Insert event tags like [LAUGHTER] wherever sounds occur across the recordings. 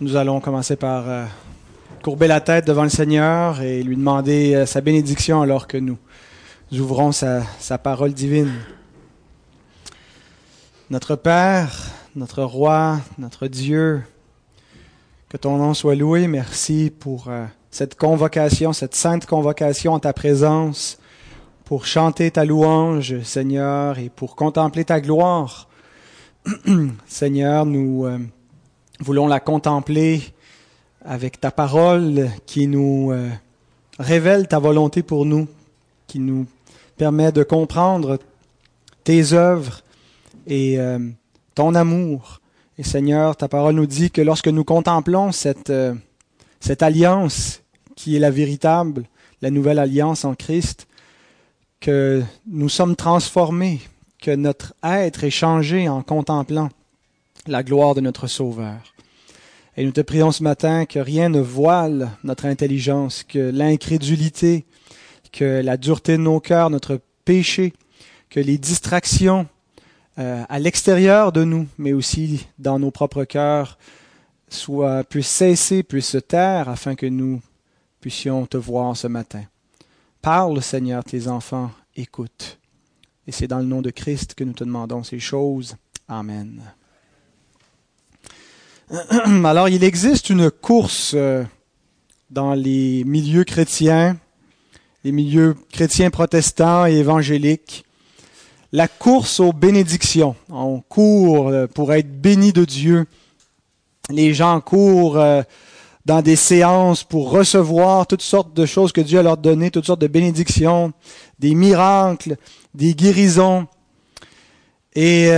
Nous allons commencer par euh, courber la tête devant le Seigneur et lui demander euh, sa bénédiction alors que nous ouvrons sa, parole divine. Notre Père, notre Roi, notre Dieu, que ton nom soit loué. Merci pour euh, cette convocation, cette sainte convocation en ta présence, pour chanter ta louange, Seigneur, et pour contempler ta gloire. [CLEARS THROAT] Seigneur, nous voulons la contempler avec ta parole qui nous euh, révèle ta volonté pour nous, qui nous permet de comprendre tes œuvres et euh, ton amour. Et Seigneur, ta parole nous dit que lorsque nous contemplons euh, cette alliance qui est la véritable, la nouvelle alliance en Christ, que nous sommes transformés, que notre être est changé en contemplant la gloire de notre Sauveur. Et nous te prions ce matin que rien ne voile notre intelligence, que l'incrédulité, que la dureté de nos cœurs, notre péché, que les distractions euh, à l'extérieur de nous, mais aussi dans nos propres cœurs, soient, puissent cesser, puissent se taire, afin que nous puissions te voir ce matin. Parle, Seigneur, tes enfants, écoute. Et c'est dans le nom de Christ que nous te demandons ces choses. Amen. [CLEARS THROAT] Alors, il existe une course euh, dans les milieux chrétiens, les milieux chrétiens protestants et évangéliques, la course aux bénédictions. On court euh, pour être béni de Dieu. Les gens courent euh, dans des séances pour recevoir toutes sortes de choses que Dieu a leur données, toutes sortes de bénédictions, des miracles, des guérisons. Et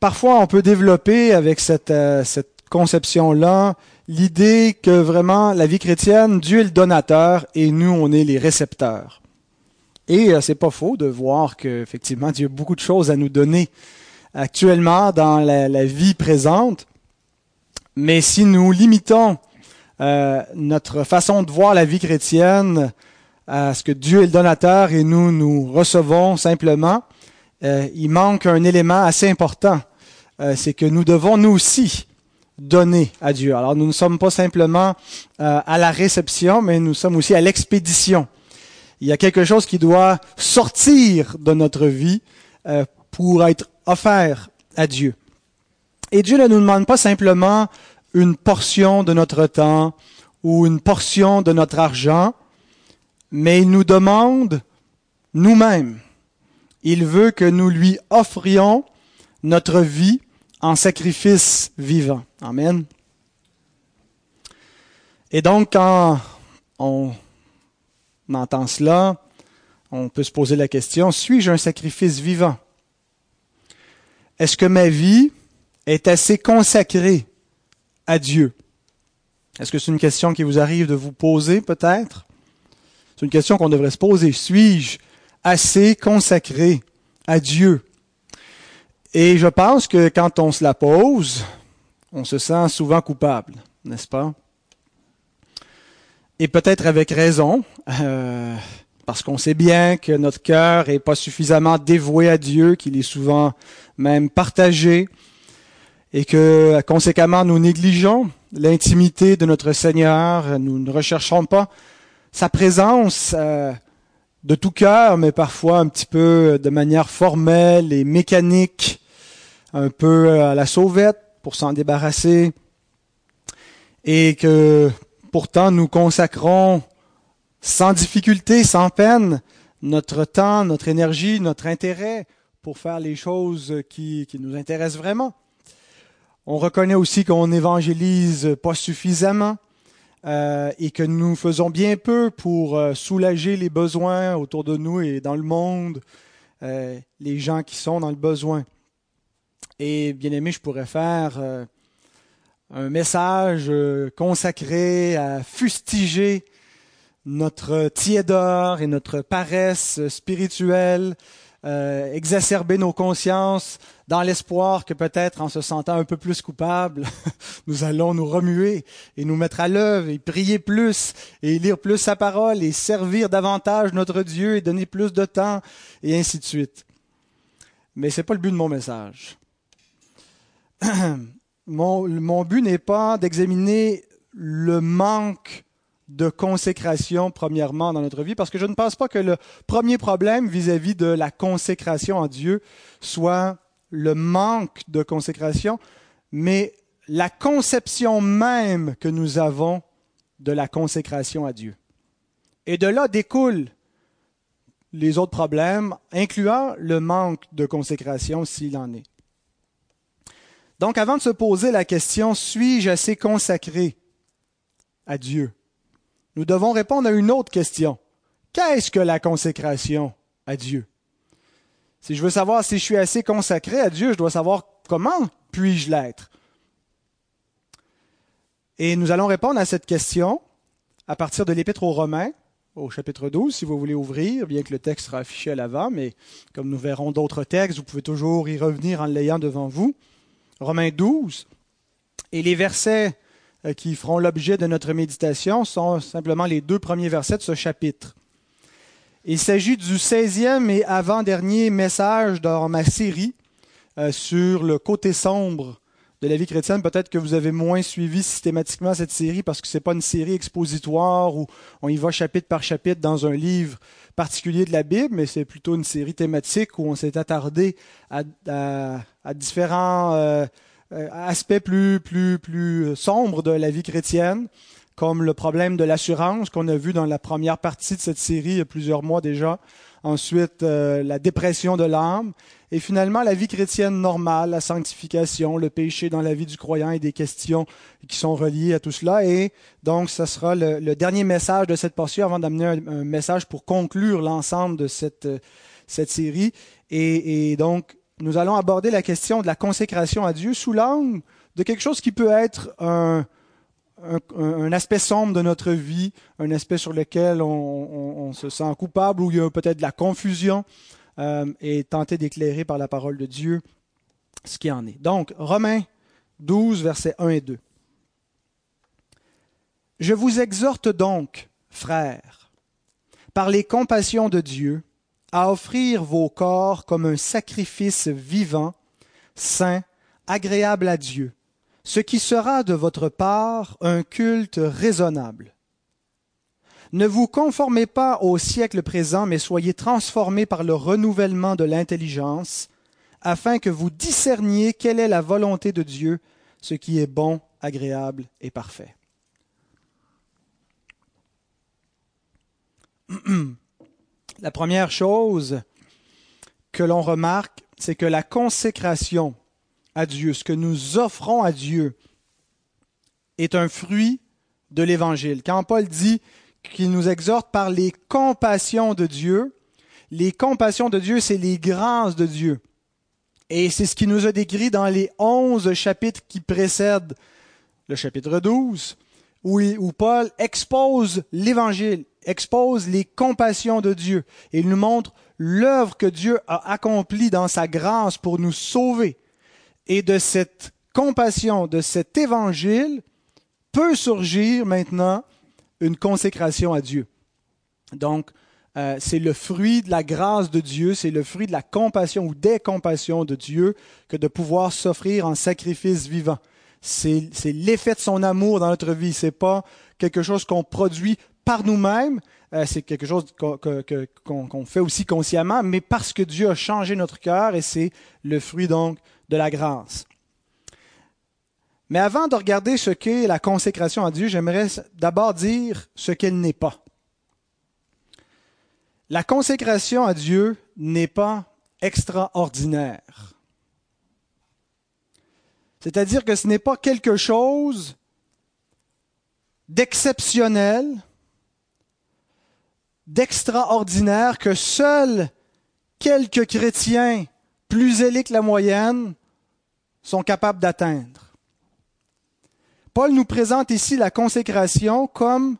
parfois, on peut développer avec cette, cette conception-là l'idée que vraiment la vie chrétienne, Dieu est le donateur et nous, on est les récepteurs. Et euh, c'est pas faux de voir qu'effectivement, Dieu a beaucoup de choses à nous donner actuellement dans la, vie présente. Mais si nous limitons euh, notre façon de voir la vie chrétienne à ce que Dieu est le donateur et nous, nous recevons simplement, euh, il manque un élément assez important. c'est que nous devons nous aussi donner à Dieu. Alors nous ne sommes pas simplement euh, à la réception, mais nous sommes aussi à l'expédition. Il y a quelque chose qui doit sortir de notre vie euh, pour être offert à Dieu. Et Dieu ne nous demande pas simplement une portion de notre temps ou une portion de notre argent, mais il nous demande nous-mêmes. Il veut que nous lui offrions notre vie en sacrifice vivant. Amen. Et donc, quand on entend cela, on peut se poser la question, suis-je un sacrifice vivant? Est-ce que ma vie est assez consacrée à Dieu? Est-ce que c'est une question qui vous arrive de vous poser peut-être? C'est une question qu'on devrait se poser. Suis-je assez consacré à Dieu? Et je pense que quand on se la pose, on se sent souvent coupable, n'est-ce pas? Et peut-être avec raison, euh, parce qu'on sait bien que notre cœur n'est pas suffisamment dévoué à Dieu, qu'il est souvent même partagé, et que conséquemment nous négligeons l'intimité de notre Seigneur, nous ne recherchons pas sa présence euh, de tout cœur, mais parfois un petit peu de manière formelle et mécanique, un peu à la sauvette pour s'en débarrasser et que pourtant nous consacrons sans difficulté, sans peine, notre temps, notre énergie, notre intérêt pour faire les choses qui, nous intéressent vraiment. On reconnaît aussi qu'on n'évangélise pas suffisamment euh, et que nous faisons bien peu pour euh, soulager les besoins autour de nous et dans le monde, euh, les gens qui sont dans le besoin. Et bien aimé, je pourrais faire euh, un message euh, consacré à fustiger notre tiédeur et notre paresse spirituelle, euh, exacerber nos consciences dans l'espoir que peut-être en se sentant un peu plus coupable, [LAUGHS] nous allons nous remuer et nous mettre à l'œuvre et prier plus et lire plus sa parole et servir davantage notre Dieu et donner plus de temps et ainsi de suite. Mais c'est pas le but de mon message. [CLEARS THROAT] mon, but n'est pas d'examiner le manque de consécration, premièrement, dans notre vie, parce que je ne pense pas que le premier problème vis-à-vis de la consécration en Dieu soit le manque de consécration, mais la conception même que nous avons de la consécration à Dieu. Et de là découlent les autres problèmes, incluant le manque de consécration s'il en est. Donc avant de se poser la question, suis-je assez consacré à Dieu? Nous devons répondre à une autre question. Qu'est-ce que la consécration à Dieu? Si je veux savoir si je suis assez consacré à Dieu, je dois savoir comment puis-je l'être. Et nous allons répondre à cette question à partir de l'Épître aux Romains, au chapitre 12, si vous voulez ouvrir, bien que le texte sera affiché à l'avant, mais comme nous verrons d'autres textes, vous pouvez toujours y revenir en l'ayant devant vous. Romains 12. Et les versets euh, qui feront l'objet de notre méditation sont simplement les deux premiers versets de ce chapitre. Il s'agit du 16e et avant-dernier message dans ma série euh, sur le côté sombre de la vie chrétienne. Peut-être que vous avez moins suivi systématiquement cette série parce que ce n'est pas une série expositoire où on y va chapitre par chapitre dans un livre particulier de la Bible, mais c'est plutôt une série thématique où on s'est attardé à, différents euh, euh, aspects plus, plus, plus sombres de la vie chrétienne comme le problème de l'assurance qu'on a vu dans la première partie de cette série il y a plusieurs mois déjà, ensuite euh, la dépression de l'âme, et finalement la vie chrétienne normale, la sanctification, le péché dans la vie du croyant et des questions qui sont reliées à tout cela. Et donc, ce sera le, dernier message de cette portion avant d'amener un, message pour conclure l'ensemble de cette, cette série. Et, et donc, nous allons aborder la question de la consécration à Dieu sous l'angle de quelque chose qui peut être un, aspect sombre de notre vie, un aspect sur lequel on, se sent coupable, où il y a peut-être de la confusion, euh, et tenter d'éclairer par la parole de Dieu ce qui en est. Donc, Romains 12, versets 1 et 2. Je vous exhorte donc, frères, par les compassions de Dieu, à offrir vos corps comme un sacrifice vivant, saint, agréable à Dieu ce qui sera de votre part un culte raisonnable. Ne vous conformez pas au siècle présent, mais soyez transformés par le renouvellement de l'intelligence, afin que vous discerniez quelle est la volonté de Dieu, ce qui est bon, agréable et parfait. [CLEARS THROAT] La première chose que l'on remarque, c'est que la consécration à Dieu, ce que nous offrons à Dieu, est un fruit de l'Évangile. Quand Paul dit qu'il nous exhorte par les compassions de Dieu, les compassions de Dieu, c'est les grâces de Dieu. Et c'est ce qu'il nous a décrit dans les onze chapitres qui précèdent le chapitre 12, où, où Paul expose l'Évangile, expose les compassions de Dieu, il nous montre l'œuvre que Dieu a accomplie dans sa grâce pour nous sauver et de cette compassion, de cet évangile, peut surgir maintenant une consécration à Dieu. Donc, euh, c'est le fruit de la grâce de Dieu, c'est le fruit de la compassion ou des compassions de Dieu que de pouvoir s'offrir en sacrifice vivant. C'est l'effet de son amour dans notre vie. C'est pas quelque chose qu'on produit par nous-mêmes, euh, c'est quelque chose qu'on fait aussi consciemment, mais parce que Dieu a changé notre cœur et c'est le fruit donc de la grâce. Mais avant de regarder ce qu'est la consécration à Dieu, j'aimerais d'abord dire ce qu'elle n'est pas. La consécration à Dieu n'est pas extraordinaire. C'est-à-dire que ce n'est pas quelque chose d'exceptionnel, d'extraordinaire que seuls quelques chrétiens plus zélés que la moyenne sont capables d'atteindre. Paul nous présente ici la consécration comme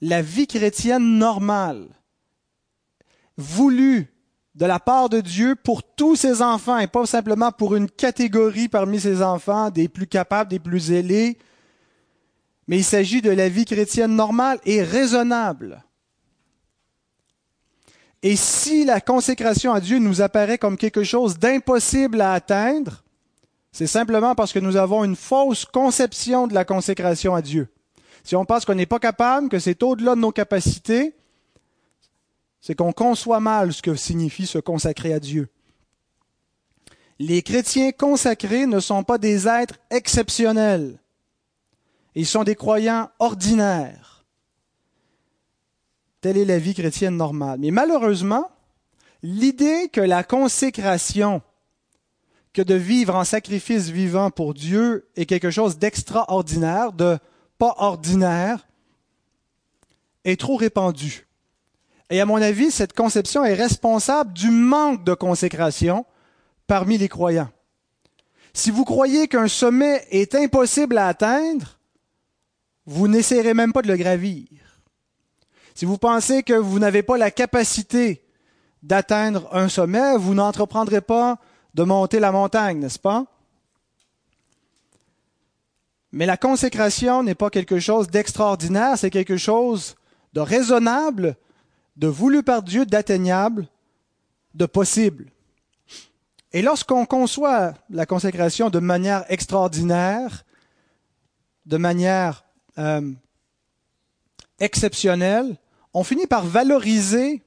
la vie chrétienne normale, voulue de la part de Dieu pour tous ses enfants et pas simplement pour une catégorie parmi ses enfants, des plus capables, des plus zélés, mais il s'agit de la vie chrétienne normale et raisonnable. Et si la consécration à Dieu nous apparaît comme quelque chose d'impossible à atteindre, c'est simplement parce que nous avons une fausse conception de la consécration à Dieu. Si on pense qu'on n'est pas capable, que c'est au-delà de nos capacités, c'est qu'on conçoit mal ce que signifie se consacrer à Dieu. Les chrétiens consacrés ne sont pas des êtres exceptionnels. Ils sont des croyants ordinaires. Telle est la vie chrétienne normale. Mais malheureusement, l'idée que la consécration, que de vivre en sacrifice vivant pour Dieu est quelque chose d'extraordinaire, de pas ordinaire, est trop répandue. Et à mon avis, cette conception est responsable du manque de consécration parmi les croyants. Si vous croyez qu'un sommet est impossible à atteindre, vous n'essayerez même pas de le gravir. Si vous pensez que vous n'avez pas la capacité d'atteindre un sommet, vous n'entreprendrez pas de monter la montagne, n'est-ce pas? Mais la consécration n'est pas quelque chose d'extraordinaire, c'est quelque chose de raisonnable de voulu par Dieu, d'atteignable, de possible. Et lorsqu'on conçoit la consécration de manière extraordinaire, de manière euh, exceptionnelle, on finit par valoriser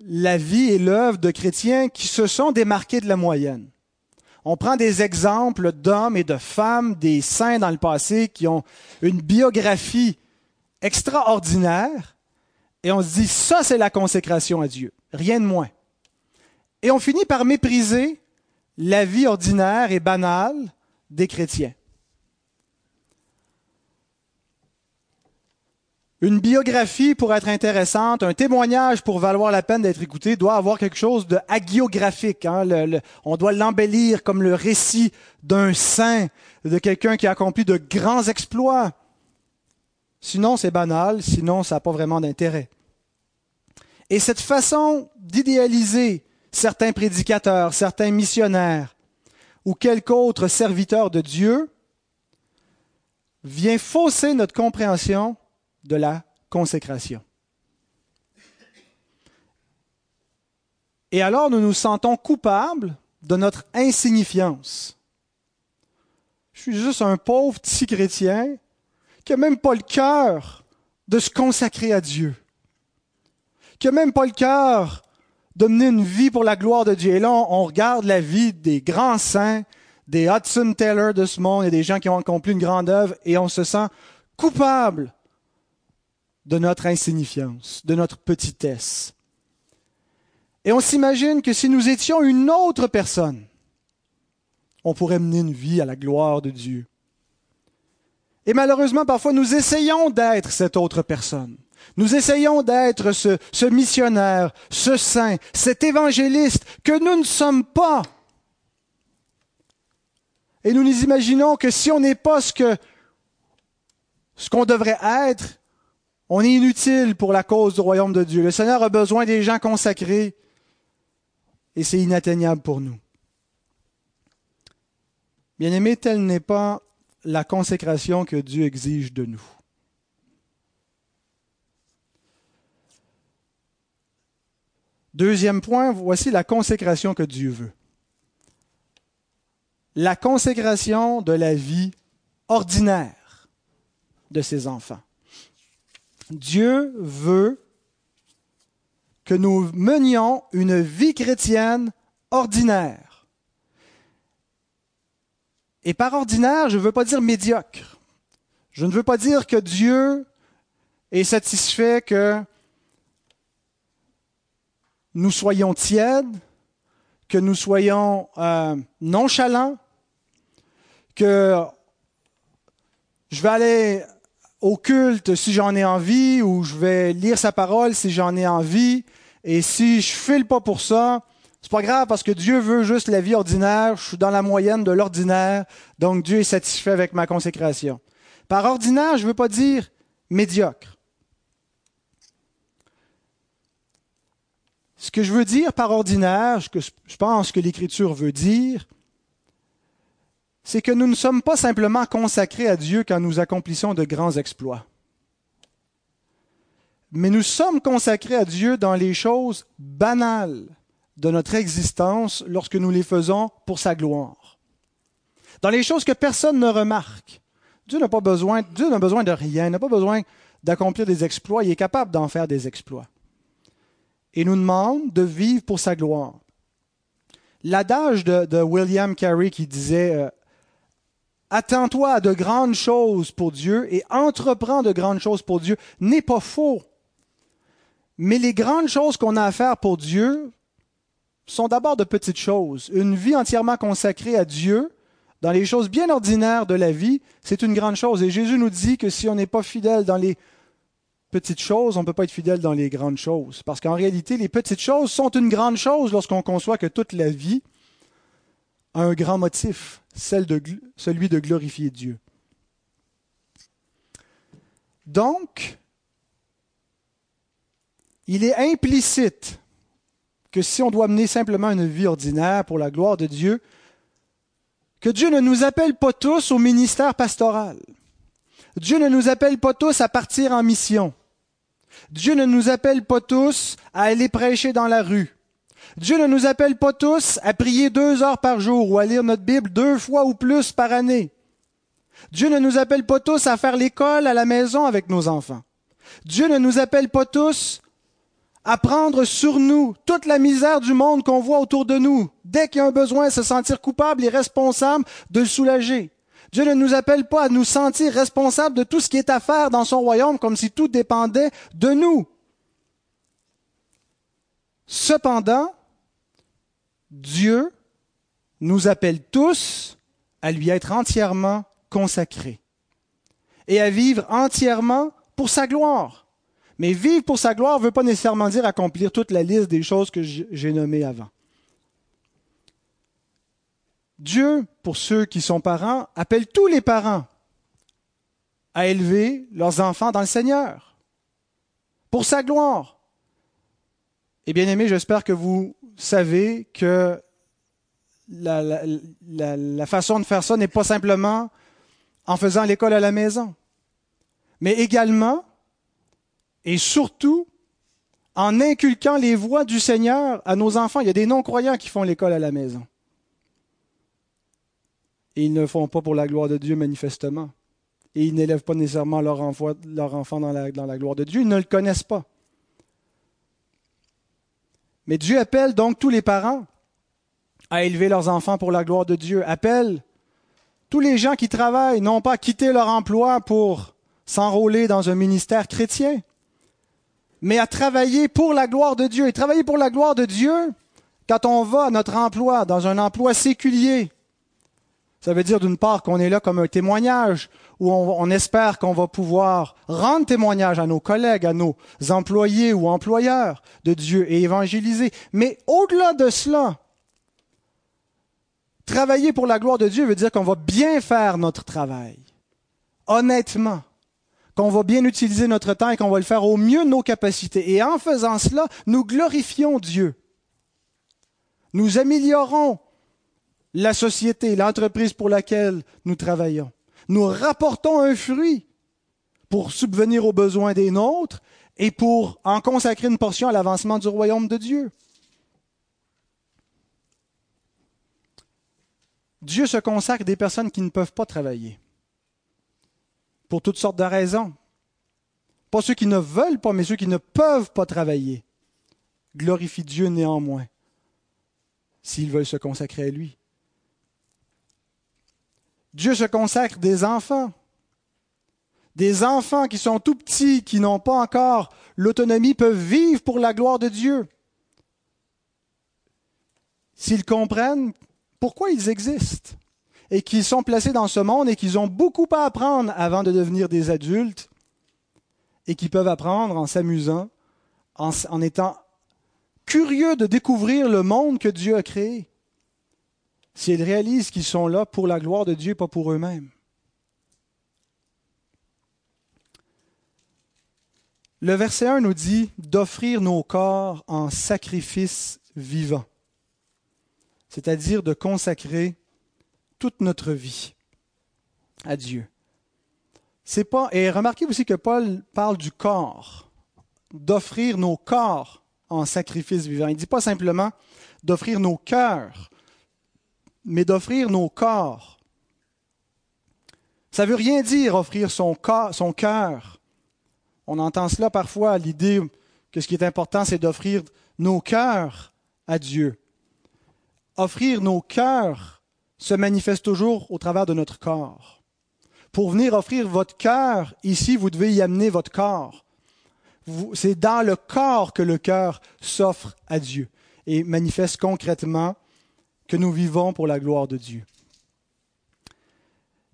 la vie et l'œuvre de chrétiens qui se sont démarqués de la moyenne. On prend des exemples d'hommes et de femmes, des saints dans le passé qui ont une biographie extraordinaire, et on se dit, ça c'est la consécration à Dieu, rien de moins. Et on finit par mépriser la vie ordinaire et banale des chrétiens. Une biographie, pour être intéressante, un témoignage pour valoir la peine d'être écouté, doit avoir quelque chose de hagiographique. Hein. on doit l'embellir comme le récit d'un saint, de quelqu'un qui a accompli de grands exploits. Sinon, c'est banal, sinon, ça n'a pas vraiment d'intérêt. Et cette façon d'idéaliser certains prédicateurs, certains missionnaires ou quelque autre serviteur de Dieu vient fausser notre compréhension de la consécration. Et alors nous nous sentons coupables de notre insignifiance. Je suis juste un pauvre petit chrétien qui n'a même pas le cœur de se consacrer à Dieu, qui n'a même pas le cœur de mener une vie pour la gloire de Dieu. Et là, on regarde la vie des grands saints, des Hudson Taylor de ce monde et des gens qui ont accompli une grande œuvre et on se sent coupable de notre insignifiance, de notre petitesse. Et on s'imagine que si nous étions une autre personne, on pourrait mener une vie à la gloire de Dieu. Et malheureusement, parfois, nous essayons d'être cette autre personne. Nous essayons d'être ce, ce, missionnaire, ce saint, cet évangéliste que nous ne sommes pas. Et nous nous imaginons que si on n'est pas ce que ce qu'on devrait être, on est inutile pour la cause du royaume de Dieu. Le Seigneur a besoin des gens consacrés et c'est inatteignable pour nous. Bien aimé, telle n'est pas la consécration que Dieu exige de nous. Deuxième point, voici la consécration que Dieu veut. La consécration de la vie ordinaire de ses enfants. Dieu veut que nous menions une vie chrétienne ordinaire. Et par ordinaire, je ne veux pas dire médiocre. Je ne veux pas dire que Dieu est satisfait que nous soyons tièdes, que nous soyons euh, nonchalants, que je vais aller au culte si j'en ai envie, ou je vais lire sa parole si j'en ai envie, et si je file pas pour ça, c'est pas grave parce que Dieu veut juste la vie ordinaire, je suis dans la moyenne de l'ordinaire, donc Dieu est satisfait avec ma consécration. Par ordinaire, je veux pas dire médiocre. Ce que je veux dire par ordinaire, je pense que l'Écriture veut dire, c'est que nous ne sommes pas simplement consacrés à Dieu quand nous accomplissons de grands exploits. Mais nous sommes consacrés à Dieu dans les choses banales de notre existence lorsque nous les faisons pour sa gloire. dans les choses que personne ne remarque. Dieu n'a pas besoin, Dieu n'a besoin de rien, n'a pas besoin d'accomplir des exploits, il est capable d'en faire des exploits. Et nous demande de vivre pour sa gloire. L'adage de, William Carey qui disait euh, Attends-toi à de grandes choses pour Dieu et entreprends de grandes choses pour Dieu n'est pas faux. Mais les grandes choses qu'on a à faire pour Dieu sont d'abord de petites choses. Une vie entièrement consacrée à Dieu, dans les choses bien ordinaires de la vie, c'est une grande chose. Et Jésus nous dit que si on n'est pas fidèle dans les petites choses, on ne peut pas être fidèle dans les grandes choses. Parce qu'en réalité, les petites choses sont une grande chose lorsqu'on conçoit que toute la vie un grand motif, celui de glorifier Dieu. Donc, il est implicite que si on doit mener simplement une vie ordinaire pour la gloire de Dieu, que Dieu ne nous appelle pas tous au ministère pastoral. Dieu ne nous appelle pas tous à partir en mission. Dieu ne nous appelle pas tous à aller prêcher dans la rue. Dieu ne nous appelle pas tous à prier deux heures par jour ou à lire notre Bible deux fois ou plus par année. Dieu ne nous appelle pas tous à faire l'école à la maison avec nos enfants. Dieu ne nous appelle pas tous à prendre sur nous toute la misère du monde qu'on voit autour de nous. Dès qu'il y a un besoin, se sentir coupable et responsable de le soulager. Dieu ne nous appelle pas à nous sentir responsables de tout ce qui est à faire dans son royaume comme si tout dépendait de nous. Cependant, Dieu nous appelle tous à lui être entièrement consacrés et à vivre entièrement pour sa gloire. Mais vivre pour sa gloire ne veut pas nécessairement dire accomplir toute la liste des choses que j'ai nommées avant. Dieu, pour ceux qui sont parents, appelle tous les parents à élever leurs enfants dans le Seigneur, pour sa gloire. Et bien aimé, j'espère que vous savez que la, façon de faire ça n'est pas simplement en faisant l'école à la maison, mais également et surtout en inculquant les voies du Seigneur à nos enfants. Il y a des non-croyants qui font l'école à la maison. Et ils ne font pas pour la gloire de Dieu manifestement. Et ils n'élèvent pas nécessairement leur enfant, dans la gloire de Dieu. Ils ne le connaissent pas. Mais Dieu appelle donc tous les parents à élever leurs enfants pour la gloire de Dieu. Appelle tous les gens qui travaillent, non pas à quitter leur emploi pour s'enrôler dans un ministère chrétien, mais à travailler pour la gloire de Dieu. Et travailler pour la gloire de Dieu, quand on va à notre emploi, dans un emploi séculier, ça veut dire d'une part qu'on est là comme un témoignage, où on, espère qu'on va pouvoir rendre témoignage à nos collègues, à nos employés ou employeurs de Dieu et évangéliser. Mais au-delà de cela, travailler pour la gloire de Dieu veut dire qu'on va bien faire notre travail, honnêtement qu'on va bien utiliser notre temps et qu'on va le faire au mieux de nos capacités. Et en faisant cela, nous glorifions Dieu. Nous améliorons la société, l'entreprise pour laquelle nous travaillons. Nous rapportons un fruit pour subvenir aux besoins des nôtres et pour en consacrer une portion à l'avancement du royaume de Dieu. Dieu se consacre des personnes qui ne peuvent pas travailler pour toutes sortes de raisons. Pas ceux qui ne veulent pas, mais ceux qui ne peuvent pas travailler. Glorifie Dieu néanmoins, s'ils veulent se consacrer à lui. Dieu se consacre des enfants. Des enfants qui sont tout petits, qui n'ont pas encore l'autonomie, peuvent vivre pour la gloire de Dieu. S'ils comprennent pourquoi ils existent et qu'ils sont placés dans ce monde et qu'ils ont beaucoup à apprendre avant de devenir des adultes et qui peuvent apprendre en s'amusant, en, en étant curieux de découvrir le monde que Dieu a créé. S'ils réalisent qu'ils sont là pour la gloire de Dieu, pas pour eux-mêmes. Le verset 1 nous dit d'offrir nos corps en sacrifice vivant, c'est-à-dire de consacrer toute notre vie à Dieu. C'est pas et remarquez aussi que Paul parle du corps, d'offrir nos corps en sacrifice vivant. Il ne dit pas simplement d'offrir nos cœurs, mais d'offrir nos corps Ça ne veut rien dire offrir son corps, son cœur. On entend cela parfois, l'idée que ce qui est important, c'est d'offrir nos cœurs à Dieu. Offrir nos cœurs se manifeste toujours au travers de notre corps. Pour venir offrir votre cœur, ici, vous devez y amener votre corps. C'est dans le corps que le cœur s'offre à Dieu et manifeste concrètement que nous vivons pour la gloire de Dieu.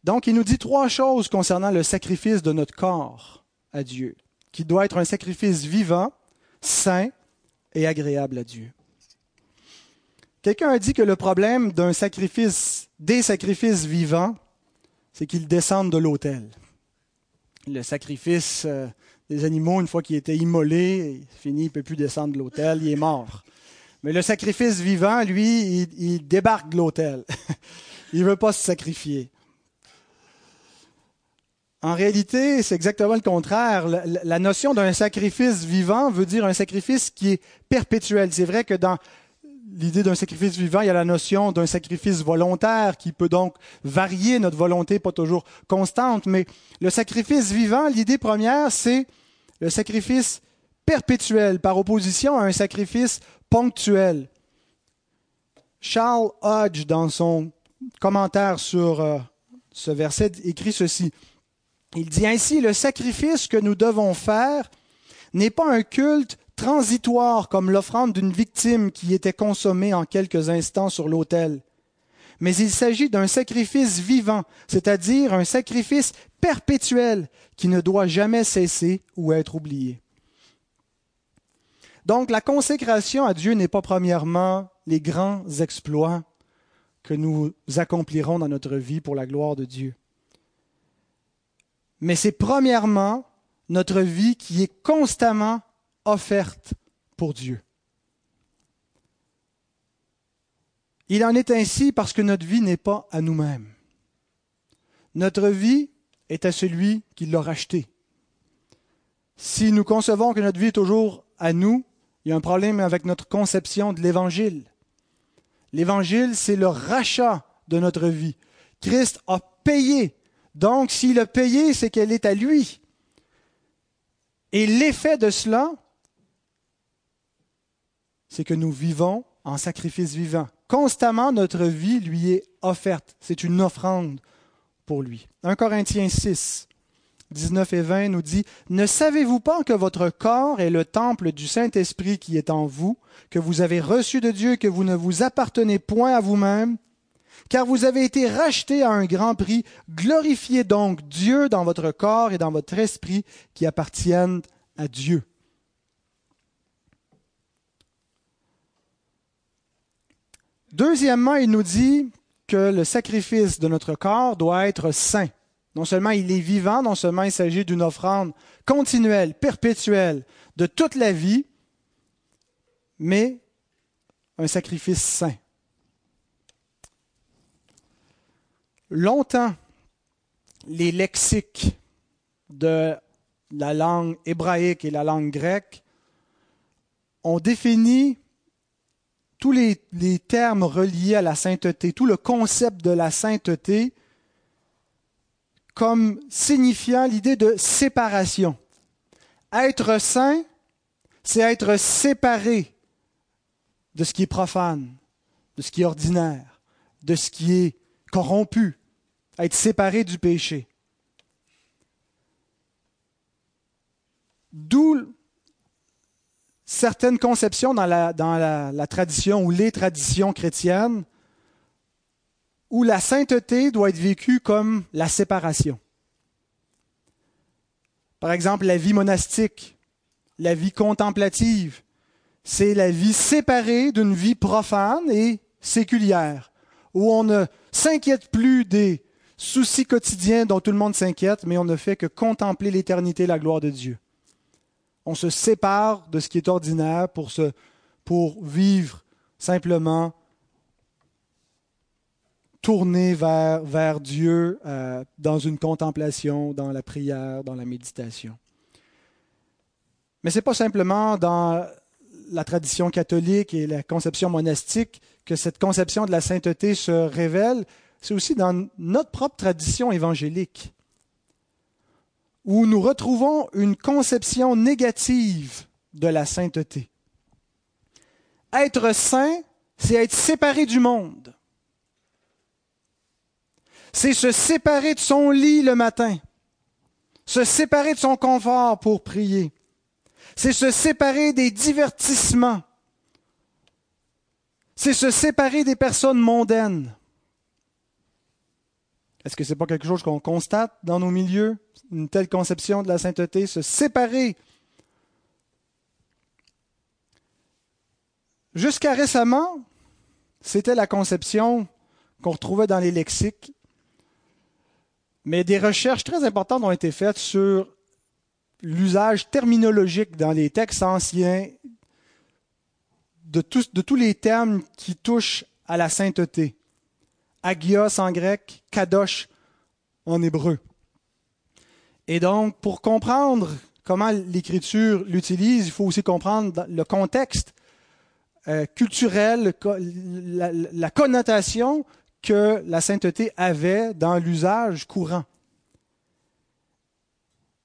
Donc, il nous dit trois choses concernant le sacrifice de notre corps à Dieu, qui doit être un sacrifice vivant, saint et agréable à Dieu. Quelqu'un a dit que le problème d'un sacrifice, des sacrifices vivants, c'est qu'ils descendent de l'autel. Le sacrifice euh, des animaux, une fois qu'il était immolé, fini, il ne peut plus descendre de l'autel, il est mort. Mais le sacrifice vivant, lui, il, débarque de l'autel. [LAUGHS] il ne veut pas se sacrifier. En réalité, c'est exactement le contraire. La, notion d'un sacrifice vivant veut dire un sacrifice qui est perpétuel. C'est vrai que dans l'idée d'un sacrifice vivant, il y a la notion d'un sacrifice volontaire qui peut donc varier notre volonté, pas toujours constante, mais le sacrifice vivant, l'idée première, c'est le sacrifice perpétuel par opposition à un sacrifice ponctuel. Charles Hodge, dans son commentaire sur euh, ce verset, écrit ceci. Il dit ainsi, le sacrifice que nous devons faire n'est pas un culte transitoire comme l'offrande d'une victime qui était consommée en quelques instants sur l'autel, mais il s'agit d'un sacrifice vivant, c'est-à-dire un sacrifice perpétuel qui ne doit jamais cesser ou être oublié. Donc la consécration à Dieu n'est pas premièrement les grands exploits que nous accomplirons dans notre vie pour la gloire de Dieu. Mais c'est premièrement notre vie qui est constamment offerte pour Dieu. Il en est ainsi parce que notre vie n'est pas à nous-mêmes. Notre vie est à celui qui l'a rachetée. Si nous concevons que notre vie est toujours à nous, il y a un problème avec notre conception de l'Évangile. L'Évangile, c'est le rachat de notre vie. Christ a payé. Donc, s'il a payé, c'est qu'elle est à lui. Et l'effet de cela, c'est que nous vivons en sacrifice vivant. Constamment, notre vie lui est offerte. C'est une offrande pour lui. 1 Corinthiens 6, 19 et 20 nous dit, Ne savez-vous pas que votre corps est le temple du Saint-Esprit qui est en vous, que vous avez reçu de Dieu, que vous ne vous appartenez point à vous-même, car vous avez été rachetés à un grand prix. Glorifiez donc Dieu dans votre corps et dans votre esprit qui appartiennent à Dieu. Deuxièmement, il nous dit que le sacrifice de notre corps doit être saint. Non seulement il est vivant, non seulement il s'agit d'une offrande continuelle, perpétuelle, de toute la vie, mais un sacrifice saint. Longtemps, les lexiques de la langue hébraïque et la langue grecque ont défini tous les, les, termes reliés à la sainteté, tout le concept de la sainteté comme signifiant l'idée de séparation. Être saint, c'est être séparé de ce qui est profane, de ce qui est ordinaire, de ce qui est corrompu, être séparé du péché. D'où certaines conceptions dans, la, dans la tradition ou les traditions chrétiennes où la sainteté doit être vécue comme la séparation. Par exemple, la vie monastique, la vie contemplative, c'est la vie séparée d'une vie profane et séculière, où on ne s'inquiète plus des soucis quotidiens dont tout le monde s'inquiète, mais on ne fait que contempler l'éternité, la gloire de Dieu. On se sépare de ce qui est ordinaire pour, pour vivre simplement tourner vers, Dieu euh, dans une contemplation, dans la prière, dans la méditation. Mais ce n'est pas simplement dans la tradition catholique et la conception monastique que cette conception de la sainteté se révèle. c'est aussi dans notre propre tradition évangélique, où nous retrouvons une conception négative de la sainteté. Être saint, c'est être séparé du monde. C'est se séparer de son lit le matin, se séparer de son confort pour prier. C'est se séparer des divertissements. C'est se séparer des personnes mondaines. Est-ce que ce n'est pas quelque chose qu'on constate dans nos milieux, une telle conception de la sainteté, se séparer Jusqu'à récemment, c'était la conception qu'on retrouvait dans les lexiques. Mais des recherches très importantes ont été faites sur l'usage terminologique dans les textes anciens de tous, les termes qui touchent à la sainteté. Agios en grec, kadosh en hébreu. Et donc, pour comprendre comment l'Écriture l'utilise, il faut aussi comprendre le contexte euh, culturel, la connotation que la sainteté avait dans l'usage courant.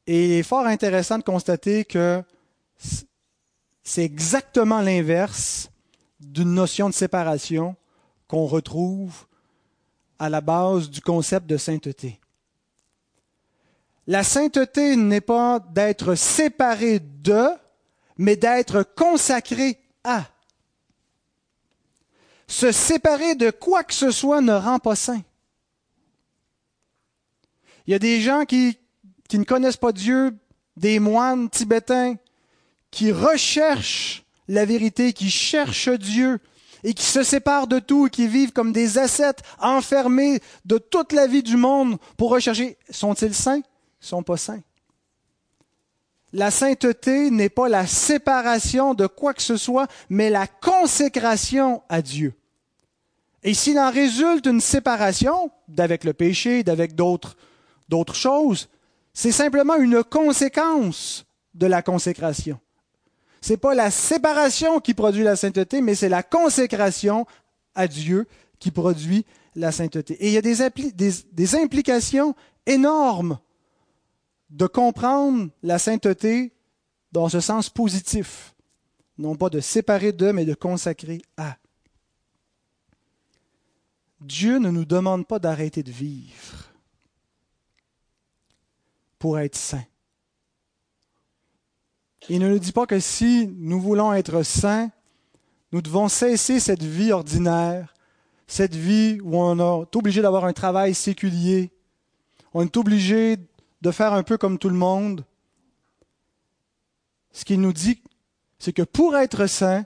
Et il est fort intéressant de constater que c'est exactement l'inverse d'une notion de séparation qu'on retrouve à la base du concept de sainteté. La sainteté n'est pas d'être séparé de, mais d'être consacré à. Se séparer de quoi que ce soit ne rend pas saint. Il y a des gens qui, ne connaissent pas Dieu, des moines tibétains qui recherchent la vérité, qui cherchent Dieu et qui se séparent de tout et qui vivent comme des ascètes enfermés de toute la vie du monde pour rechercher. Sont-ils saints? Ils sont pas saints. La sainteté n'est pas la séparation de quoi que ce soit, mais la consécration à Dieu. Et s'il en résulte une séparation d'avec le péché, d'avec d'autres, d'autres choses, c'est simplement une conséquence de la consécration. C'est pas la séparation qui produit la sainteté, mais c'est la consécration à Dieu qui produit la sainteté. Et il y a des, des, des implications énormes de comprendre la sainteté dans ce sens positif, non pas de séparer d'eux, mais de consacrer à. Dieu ne nous demande pas d'arrêter de vivre pour être saint. Il ne nous dit pas que si nous voulons être saints, nous devons cesser cette vie ordinaire, cette vie où on est obligé d'avoir un travail séculier, on est obligé de faire un peu comme tout le monde. Ce qu'il nous dit, c'est que pour être saints,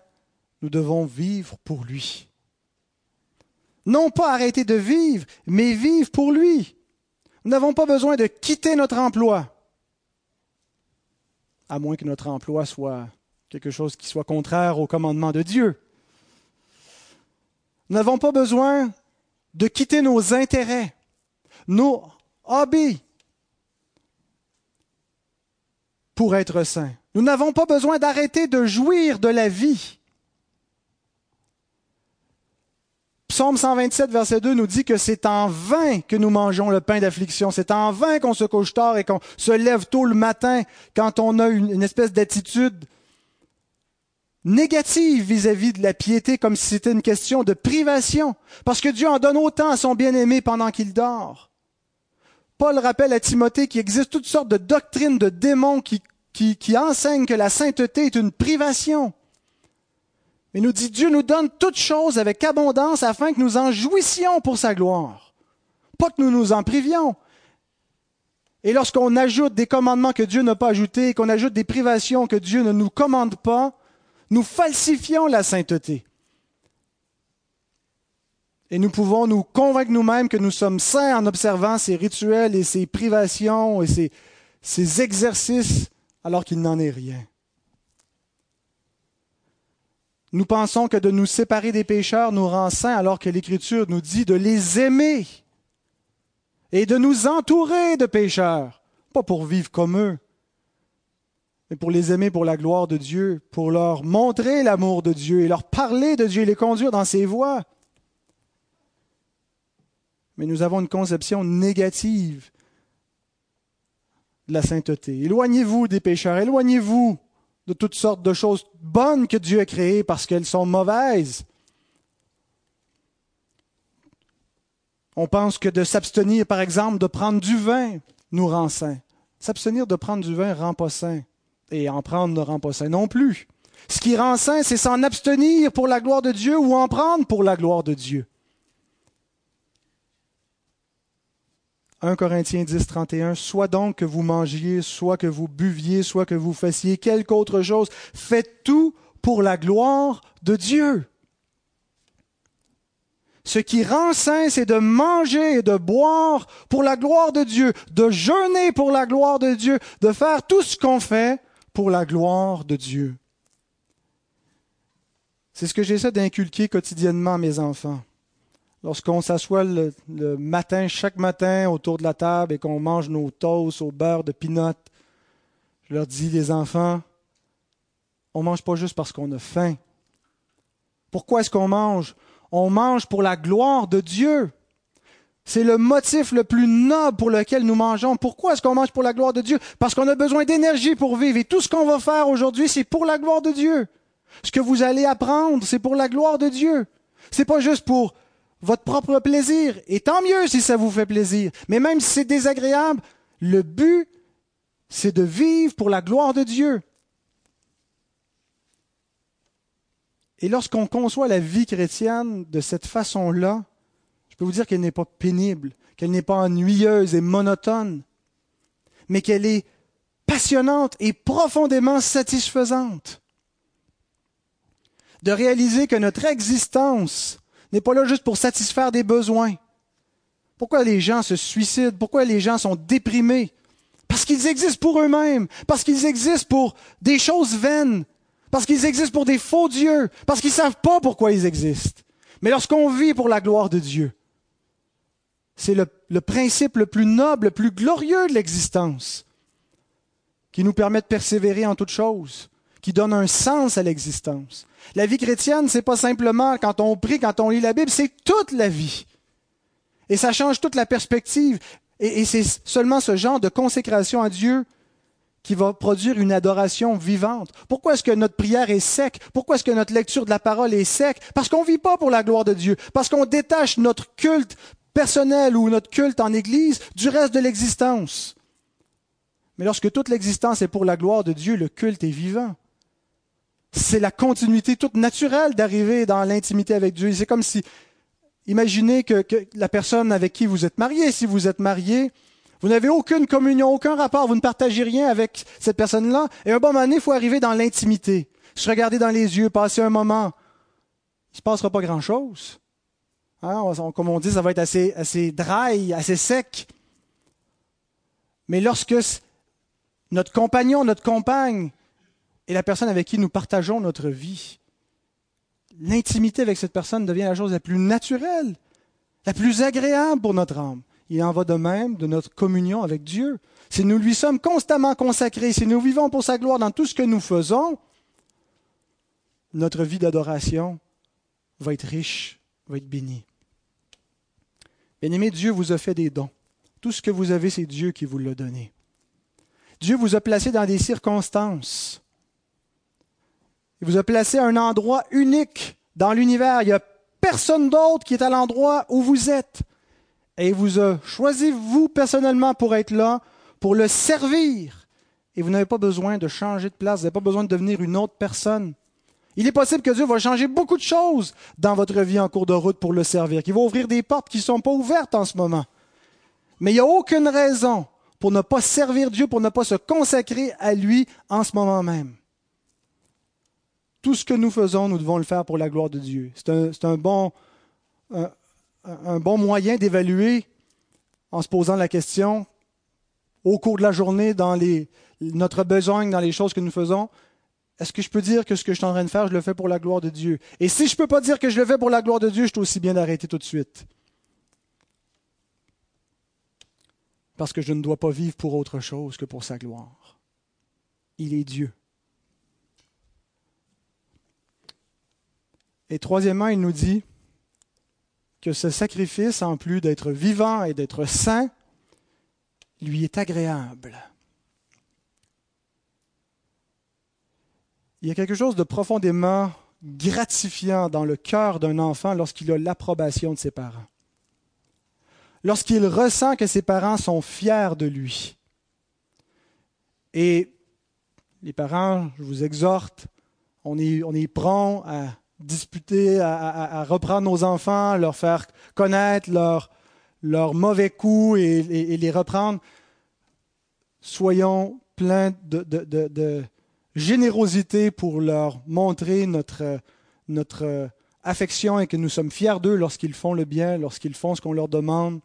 nous devons vivre pour lui. Non pas arrêter de vivre, mais vivre pour lui. Nous n'avons pas besoin de quitter notre emploi, à moins que notre emploi soit quelque chose qui soit contraire au commandement de Dieu. Nous n'avons pas besoin de quitter nos intérêts, nos hobbies, pour être saints. Nous n'avons pas besoin d'arrêter de jouir de la vie Psaume 127, verset 2 nous dit que c'est en vain que nous mangeons le pain d'affliction. C'est en vain qu'on se couche tard et qu'on se lève tôt le matin quand on a une, espèce d'attitude négative vis-à-vis de la piété comme si c'était une question de privation. Parce que Dieu en donne autant à son bien-aimé pendant qu'il dort. Paul rappelle à Timothée qu'il existe toutes sortes de doctrines de démons qui, enseignent que la sainteté est une privation. Mais nous dit Dieu nous donne toutes choses avec abondance afin que nous en jouissions pour sa gloire. Pas que nous nous en privions. Et lorsqu'on ajoute des commandements que Dieu n'a pas ajoutés, qu'on ajoute des privations que Dieu ne nous commande pas, nous falsifions la sainteté. Et nous pouvons nous convaincre nous-mêmes que nous sommes saints en observant ces rituels et ces privations et ces, ces exercices alors qu'il n'en est rien. Nous pensons que de nous séparer des pécheurs nous rend saints alors que l'Écriture nous dit de les aimer et de nous entourer de pécheurs, pas pour vivre comme eux, mais pour les aimer pour la gloire de Dieu, pour leur montrer l'amour de Dieu et leur parler de Dieu et les conduire dans ses voies. mais nous avons une conception négative de la sainteté. Éloignez-vous des pécheurs, éloignez-vous de toutes sortes de choses bonnes que Dieu a créées parce qu'elles sont mauvaises. On pense que de s'abstenir, par exemple, de prendre du vin nous rend saint. S'abstenir de prendre du vin rend pas saint. Et en prendre ne rend pas saint non plus. Ce qui rend saint, c'est s'en abstenir pour la gloire de Dieu ou en prendre pour la gloire de Dieu. 1 Corinthiens 10, 31, Soit donc que vous mangiez, soit que vous buviez, soit que vous fassiez quelque autre chose, faites tout pour la gloire de Dieu. Ce qui rend saint, c'est de manger et de boire pour la gloire de Dieu, de jeûner pour la gloire de Dieu, de faire tout ce qu'on fait pour la gloire de Dieu. C'est ce que j'essaie d'inculquer quotidiennement mes enfants. Lorsqu'on s'assoit le, matin, chaque matin, autour de la table et qu'on mange nos toasts au beurre de pinot, je leur dis, les enfants, on ne mange pas juste parce qu'on a faim. Pourquoi est-ce qu'on mange? On mange pour la gloire de Dieu. C'est le motif le plus noble pour lequel nous mangeons. Pourquoi est-ce qu'on mange pour la gloire de Dieu? Parce qu'on a besoin d'énergie pour vivre. Et tout ce qu'on va faire aujourd'hui, c'est pour la gloire de Dieu. Ce que vous allez apprendre, c'est pour la gloire de Dieu. C'est pas juste pour votre propre plaisir. Et tant mieux si ça vous fait plaisir. Mais même si c'est désagréable, le but, c'est de vivre pour la gloire de Dieu. Et lorsqu'on conçoit la vie chrétienne de cette façon-là, je peux vous dire qu'elle n'est pas pénible, qu'elle n'est pas ennuyeuse et monotone, mais qu'elle est passionnante et profondément satisfaisante de réaliser que notre existence n'est pas là juste pour satisfaire des besoins. Pourquoi les gens se suicident? Pourquoi les gens sont déprimés? Parce qu'ils existent pour eux-mêmes, parce qu'ils existent pour des choses vaines, parce qu'ils existent pour des faux dieux, parce qu'ils ne savent pas pourquoi ils existent. Mais lorsqu'on vit pour la gloire de Dieu, c'est le, principe le plus noble, le plus glorieux de l'existence, qui nous permet de persévérer en toutes choses, qui donne un sens à l'existence. La vie chrétienne, c'est pas simplement quand on prie, quand on lit la Bible, c'est toute la vie. Et ça change toute la perspective. Et, et c'est seulement ce genre de consécration à Dieu qui va produire une adoration vivante. Pourquoi est-ce que notre prière est sec? Pourquoi est-ce que notre lecture de la parole est sec? Parce qu'on ne vit pas pour la gloire de Dieu. Parce qu'on détache notre culte personnel ou notre culte en Église du reste de l'existence. Mais lorsque toute l'existence est pour la gloire de Dieu, le culte est vivant c'est la continuité toute naturelle d'arriver dans l'intimité avec Dieu. C'est comme si, imaginez que, la personne avec qui vous êtes marié, si vous êtes marié, vous n'avez aucune communion, aucun rapport, vous ne partagez rien avec cette personne-là, et un bon moment donné, il faut arriver dans l'intimité, se regarder dans les yeux, passer un moment. Il ne se passera pas grand-chose. Hein, comme on dit, ça va être assez, assez assez sec. Mais lorsque notre compagnon, notre compagne et la personne avec qui nous partageons notre vie. L'intimité avec cette personne devient la chose la plus naturelle, la plus agréable pour notre âme. Il en va de même de notre communion avec Dieu. Si nous lui sommes constamment consacrés, si nous vivons pour sa gloire dans tout ce que nous faisons, notre vie d'adoration va être riche, va être bénie. Bien-aimé, Dieu vous a fait des dons. Tout ce que vous avez, c'est Dieu qui vous l'a donné. Dieu vous a placé dans des circonstances il vous a placé à un endroit unique dans l'univers. Il n'y a personne d'autre qui est à l'endroit où vous êtes. Et il vous a choisi, vous, personnellement, pour être là, pour le servir. Et vous n'avez pas besoin de changer de place, vous n'avez pas besoin de devenir une autre personne. Il est possible que Dieu va changer beaucoup de choses dans votre vie en cours de route pour le servir, qu'il va ouvrir des portes qui ne sont pas ouvertes en ce moment. Mais il n'y a aucune raison pour ne pas servir Dieu, pour ne pas se consacrer à lui en ce moment même. Tout ce que nous faisons, nous devons le faire pour la gloire de Dieu. C'est un, bon, moyen d'évaluer en se posant la question au cours de la journée, dans notre besoin, dans les choses que nous faisons, est-ce que je peux dire que ce que je suis en train de faire, je le fais pour la gloire de Dieu? Et si je ne peux pas dire que je le fais pour la gloire de Dieu, je suis aussi bien d'arrêter tout de suite. Parce que je ne dois pas vivre pour autre chose que pour sa gloire. Il est Dieu. Et troisièmement, il nous dit que ce sacrifice, en plus d'être vivant et d'être saint, lui est agréable. Il y a quelque chose de profondément gratifiant dans le cœur d'un enfant lorsqu'il a l'approbation de ses parents. Lorsqu'il ressent que ses parents sont fiers de lui. Et les parents, je vous exhorte, on est, on à disputer, à, reprendre nos enfants, leur faire connaître leurs leur mauvais coups et, les reprendre. Soyons pleins de, générosité pour leur montrer notre, notre affection et que nous sommes fiers d'eux lorsqu'ils font le bien, lorsqu'ils font ce qu'on leur demande.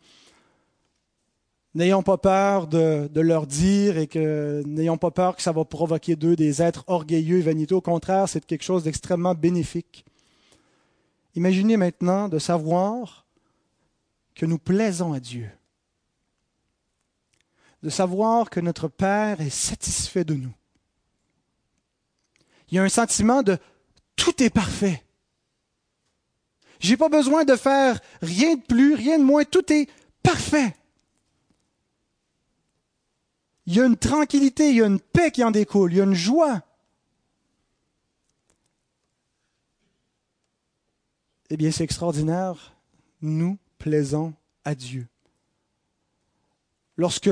N'ayons pas peur de, leur dire et que n'ayons pas peur que ça va provoquer d'eux des êtres orgueilleux et vaniteux. Au contraire, c'est quelque chose d'extrêmement bénéfique. Imaginez maintenant de savoir que nous plaisons à Dieu. De savoir que notre Père est satisfait de nous. Il y a un sentiment de tout est parfait. J'ai pas besoin de faire rien de plus, rien de moins, tout est parfait. Il y a une tranquillité, il y a une paix qui en découle, il y a une joie. Eh bien, c'est extraordinaire. Nous plaisons à Dieu. Lorsque,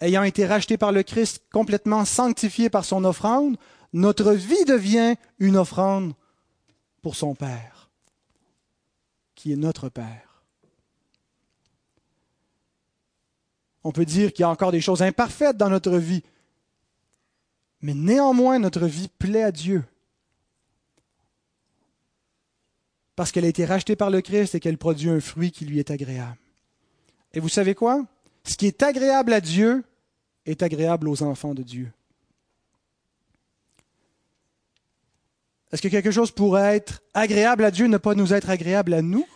ayant été rachetés par le Christ, complètement sanctifiés par son offrande, notre vie devient une offrande pour son Père, qui est notre Père. On peut dire qu'il y a encore des choses imparfaites dans notre vie, mais néanmoins notre vie plaît à Dieu. Parce qu'elle a été rachetée par le Christ et qu'elle produit un fruit qui lui est agréable. Et vous savez quoi? Ce qui est agréable à Dieu est agréable aux enfants de Dieu. Est-ce que quelque chose pourrait être agréable à Dieu, ne pas nous être agréable à nous,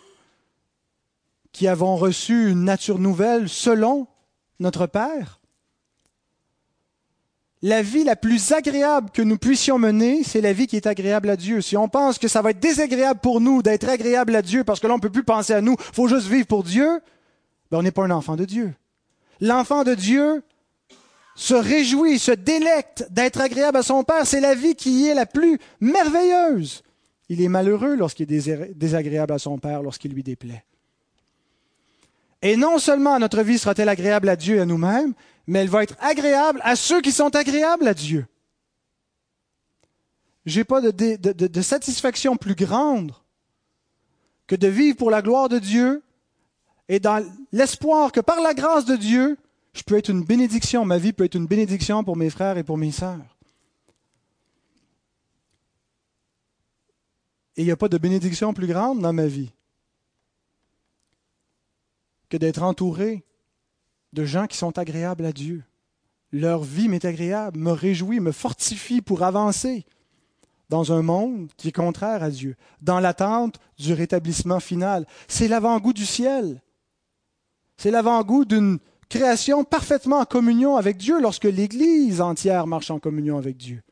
qui avons reçu une nature nouvelle selon notre Père. La vie la plus agréable que nous puissions mener, c'est la vie qui est agréable à Dieu. Si on pense que ça va être désagréable pour nous d'être agréable à Dieu parce que là on ne peut plus penser à nous, il faut juste vivre pour Dieu, ben on n'est pas un enfant de Dieu. L'enfant de Dieu se réjouit, se délecte d'être agréable à son Père. C'est la vie qui est la plus merveilleuse. Il est malheureux lorsqu'il est désagréable à son Père, lorsqu'il lui déplaît. Et non seulement notre vie sera-t-elle agréable à Dieu et à nous-mêmes, mais elle va être agréable à ceux qui sont agréables à Dieu. J'ai pas de, de, satisfaction plus grande que de vivre pour la gloire de Dieu et dans l'espoir que par la grâce de Dieu, je peux être une bénédiction, ma vie peut être une bénédiction pour mes frères et pour mes sœurs. Et il n'y a pas de bénédiction plus grande dans ma vie que d'être entouré de gens qui sont agréables à Dieu. Leur vie m'est agréable, me réjouit, me fortifie pour avancer dans un monde qui est contraire à Dieu, dans l'attente du rétablissement final. C'est l'avant-goût du ciel. C'est l'avant-goût d'une création parfaitement en communion avec Dieu lorsque l'Église entière marche en communion avec Dieu.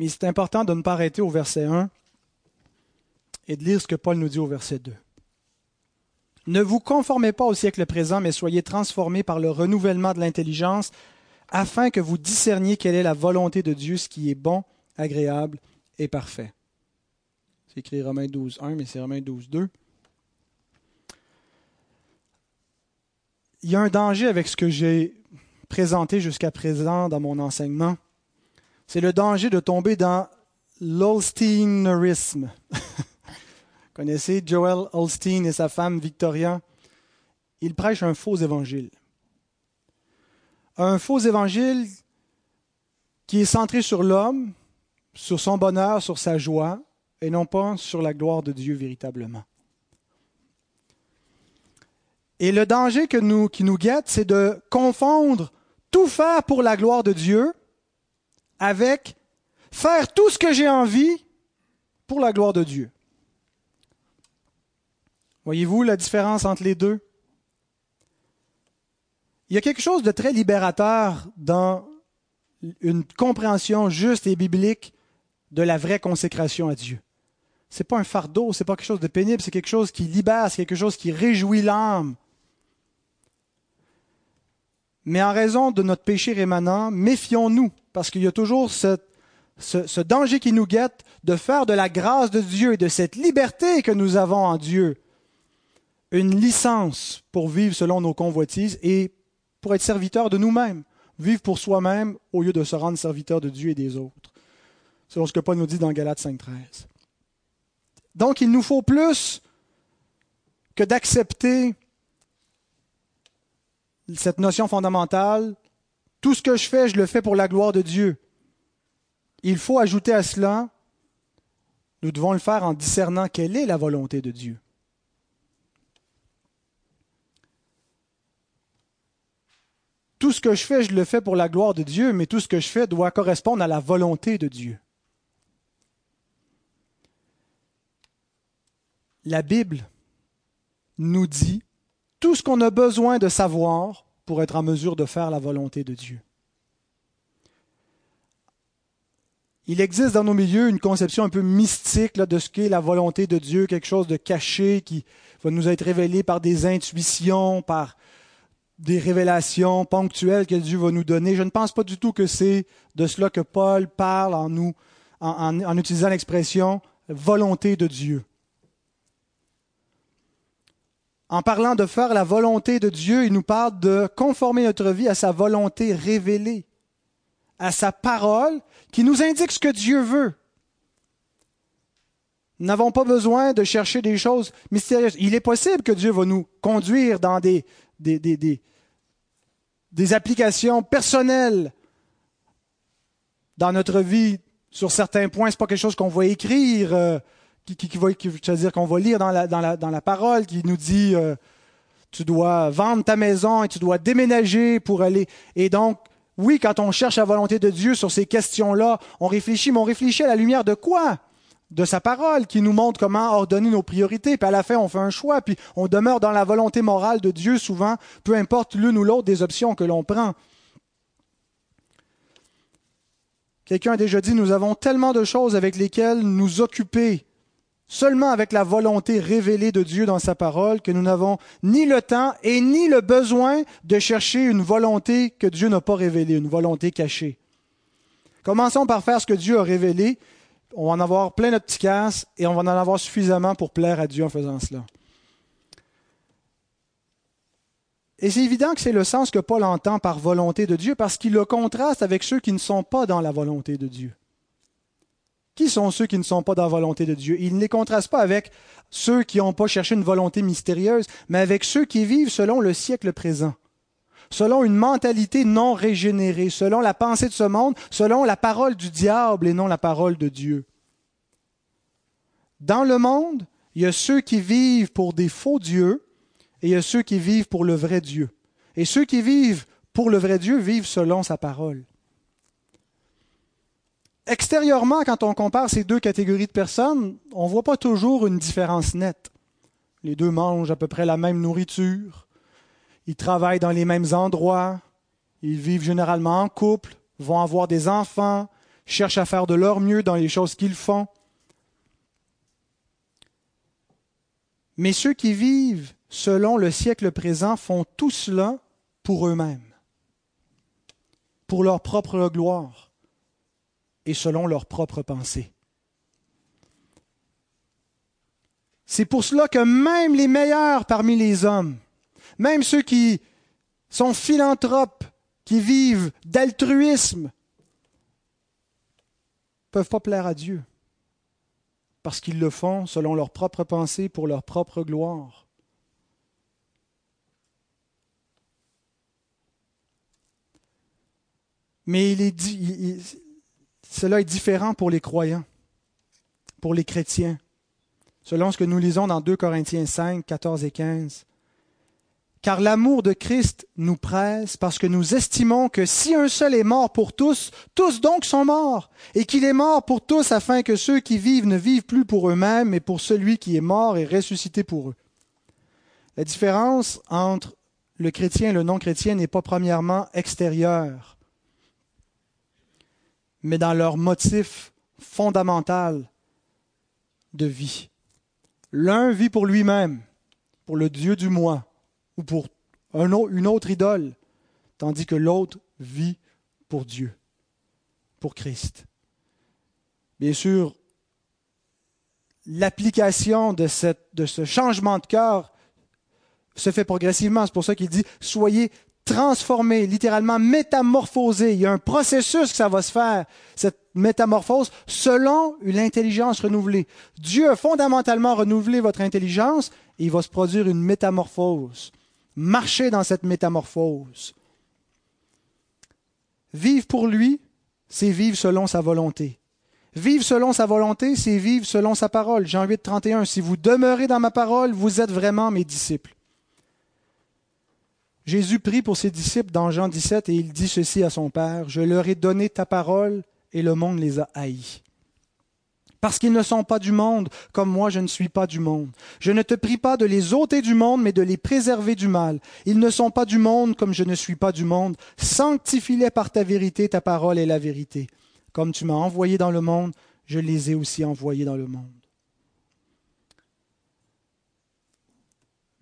Mais c'est important de ne pas arrêter au verset 1 et de lire ce que Paul nous dit au verset 2. Ne vous conformez pas au siècle présent, mais soyez transformés par le renouvellement de l'intelligence, afin que vous discerniez quelle est la volonté de Dieu, ce qui est bon, agréable et parfait. C'est écrit Romains 12, 1, mais c'est Romains 12, 2. Il y a un danger avec ce que j'ai présenté jusqu'à présent dans mon enseignement c'est le danger de tomber dans l'Olsteinerisme. [LAUGHS] Connaissez Joel Olstein et sa femme Victoria? Ils prêchent un faux évangile. Un faux évangile qui est centré sur l'homme, sur son bonheur, sur sa joie, et non pas sur la gloire de Dieu véritablement. Et le danger qui nous guette, c'est de confondre tout faire pour la gloire de Dieu avec faire tout ce que j'ai envie pour la gloire de Dieu. Voyez-vous la différence entre les deux? Il y a quelque chose de très libérateur dans une compréhension juste et biblique de la vraie consécration à Dieu. C'est pas un fardeau, c'est pas quelque chose de pénible, c'est quelque chose qui libère, c'est quelque chose qui réjouit l'âme. Mais en raison de notre péché rémanent, méfions-nous, parce qu'il y a toujours ce, danger qui nous guette de faire de la grâce de Dieu et de cette liberté que nous avons en Dieu une licence pour vivre selon nos convoitises et pour être serviteur de nous-mêmes, vivre pour soi-même au lieu de se rendre serviteur de Dieu et des autres, selon ce que Paul nous dit dans Galates 5.13. Donc il nous faut plus que d'accepter cette notion fondamentale, tout ce que je fais, je le fais pour la gloire de Dieu. Il faut ajouter à cela, nous devons le faire en discernant quelle est la volonté de Dieu. Tout ce que je fais, je le fais pour la gloire de Dieu, mais tout ce que je fais doit correspondre à la volonté de Dieu. La Bible nous dit tout ce qu'on a besoin de savoir pour être en mesure de faire la volonté de Dieu. Il existe dans nos milieux une conception un peu mystique de ce qu'est la volonté de Dieu, quelque chose de caché qui va nous être révélé par des intuitions, par des révélations ponctuelles que Dieu va nous donner. Je ne pense pas du tout que c'est de cela que Paul parle en, nous, en utilisant l'expression volonté de Dieu. En parlant de faire la volonté de Dieu, il nous parle de conformer notre vie à sa volonté révélée, à sa parole qui nous indique ce que Dieu veut. Nous n'avons pas besoin de chercher des choses mystérieuses. Il est possible que Dieu va nous conduire dans des, des, des, des applications personnelles dans notre vie sur certains points. Ce n'est pas quelque chose qu'on va écrire. Qui, qui, dire qu'on va lire dans la, dans, la, dans la parole, qui nous dit euh, tu dois vendre ta maison et tu dois déménager pour aller. Et donc, oui, quand on cherche la volonté de Dieu sur ces questions-là, on réfléchit, mais on réfléchit à la lumière de quoi? De sa parole qui nous montre comment ordonner nos priorités. Puis à la fin, on fait un choix, puis on demeure dans la volonté morale de Dieu souvent, peu importe l'une ou l'autre des options que l'on prend. Quelqu'un a déjà dit, nous avons tellement de choses avec lesquelles nous occuper seulement avec la volonté révélée de Dieu dans sa parole que nous n'avons ni le temps et ni le besoin de chercher une volonté que Dieu n'a pas révélée, une volonté cachée. Commençons par faire ce que Dieu a révélé. On va en avoir plein de petits casses et on va en avoir suffisamment pour plaire à Dieu en faisant cela. Et c'est évident que c'est le sens que Paul entend par volonté de Dieu parce qu'il le contraste avec ceux qui ne sont pas dans la volonté de Dieu. Qui sont ceux qui ne sont pas dans la volonté de Dieu? Il ne les contraste pas avec ceux qui n'ont pas cherché une volonté mystérieuse, mais avec ceux qui vivent selon le siècle présent, selon une mentalité non régénérée, selon la pensée de ce monde, selon la parole du diable et non la parole de Dieu. Dans le monde, il y a ceux qui vivent pour des faux dieux et il y a ceux qui vivent pour le vrai Dieu. Et ceux qui vivent pour le vrai Dieu vivent selon sa parole. Extérieurement, quand on compare ces deux catégories de personnes, on ne voit pas toujours une différence nette. Les deux mangent à peu près la même nourriture, ils travaillent dans les mêmes endroits, ils vivent généralement en couple, vont avoir des enfants, cherchent à faire de leur mieux dans les choses qu'ils font. Mais ceux qui vivent selon le siècle présent font tout cela pour eux-mêmes, pour leur propre gloire et selon leurs propres pensées. C'est pour cela que même les meilleurs parmi les hommes, même ceux qui sont philanthropes, qui vivent d'altruisme, peuvent pas plaire à Dieu parce qu'ils le font selon leurs propres pensées pour leur propre gloire. Mais il est dit, cela est différent pour les croyants, pour les chrétiens, selon ce que nous lisons dans 2 Corinthiens 5, 14 et 15. Car l'amour de Christ nous presse parce que nous estimons que si un seul est mort pour tous, tous donc sont morts, et qu'il est mort pour tous afin que ceux qui vivent ne vivent plus pour eux-mêmes, mais pour celui qui est mort et ressuscité pour eux. La différence entre le chrétien et le non-chrétien n'est pas premièrement extérieure. Mais dans leur motif fondamental de vie. L'un vit pour lui-même, pour le Dieu du moi, ou pour une autre idole, tandis que l'autre vit pour Dieu, pour Christ. Bien sûr, l'application de, de ce changement de cœur se fait progressivement. C'est pour ça qu'il dit soyez transformés, littéralement métamorphosés. Il y a un processus que ça va se faire, cette métamorphose, selon une intelligence renouvelée. Dieu a fondamentalement renouvelé votre intelligence et il va se produire une métamorphose. Marchez dans cette métamorphose. Vivre pour lui, c'est vivre selon sa volonté. Vivre selon sa volonté, c'est vivre selon sa parole. Jean 8, 31. Si vous demeurez dans ma parole, vous êtes vraiment mes disciples. Jésus prie pour ses disciples dans Jean 17 et il dit ceci à son Père, Je leur ai donné ta parole et le monde les a haïs. Parce qu'ils ne sont pas du monde, comme moi je ne suis pas du monde. Je ne te prie pas de les ôter du monde, mais de les préserver du mal. Ils ne sont pas du monde, comme je ne suis pas du monde. Sanctifie-les par ta vérité, ta parole est la vérité. Comme tu m'as envoyé dans le monde, je les ai aussi envoyés dans le monde.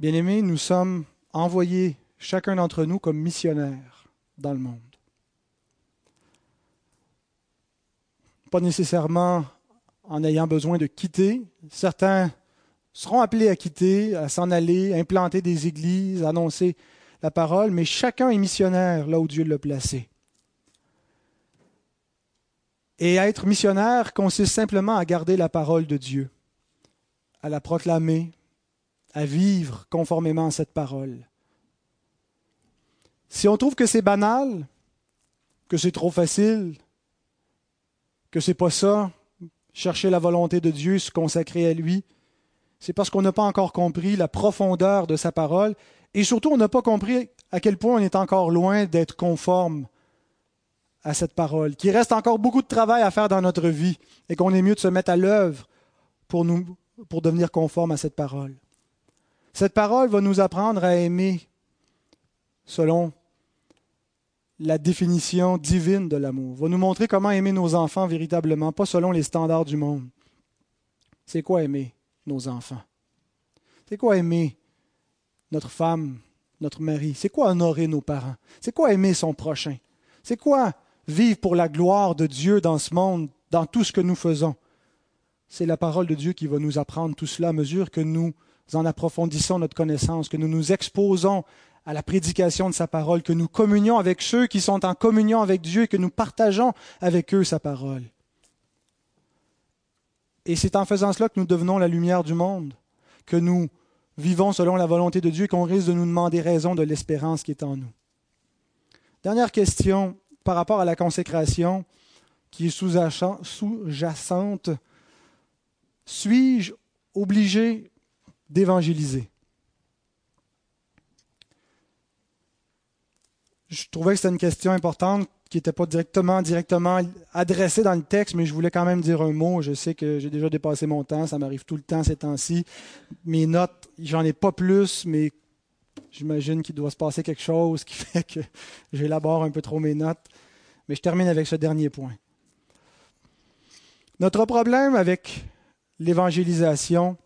Bien-aimés, nous sommes envoyés, chacun d'entre nous, comme missionnaires dans le monde. Pas nécessairement en ayant besoin de quitter. Certains seront appelés à quitter, à s'en aller, implanter des églises, à annoncer la parole, mais chacun est missionnaire là où Dieu l'a placé. Et être missionnaire consiste simplement à garder la parole de Dieu, à la proclamer, à vivre conformément à cette parole. Si on trouve que c'est banal, que c'est trop facile, que c'est pas ça, chercher la volonté de Dieu, se consacrer à lui, c'est parce qu'on n'a pas encore compris la profondeur de sa parole et surtout on n'a pas compris à quel point on est encore loin d'être conforme à cette parole, qu'il reste encore beaucoup de travail à faire dans notre vie et qu'on est mieux de se mettre à l'œuvre pour, pour devenir conforme à cette parole. Cette parole va nous apprendre à aimer selon la définition divine de l'amour, va nous montrer comment aimer nos enfants véritablement, pas selon les standards du monde. C'est quoi aimer nos enfants? C'est quoi aimer notre femme, notre mari? C'est quoi honorer nos parents? C'est quoi aimer son prochain? C'est quoi vivre pour la gloire de Dieu dans ce monde, dans tout ce que nous faisons? C'est la parole de Dieu qui va nous apprendre tout cela à mesure que nous en approfondissons notre connaissance, que nous nous exposons à la prédication de sa parole, que nous communions avec ceux qui sont en communion avec Dieu et que nous partageons avec eux sa parole. Et c'est en faisant cela que nous devenons la lumière du monde, que nous vivons selon la volonté de Dieu et qu'on risque de nous demander raison de l'espérance qui est en nous. Dernière question, par rapport à la consécration qui est sous-jacente, suis-je obligé d'évangéliser? Je trouvais que c'était une question importante qui n'était pas directement, adressée dans le texte, mais je voulais quand même dire un mot. Je sais que j'ai déjà dépassé mon temps, ça m'arrive tout le temps ces temps-ci. Mes notes, j'en ai pas plus, mais J'imagine qu'il doit se passer quelque chose qui [LAUGHS] fait que j'élabore un peu trop mes notes. Mais je termine avec ce dernier point. Notre problème avec l'évangélisation,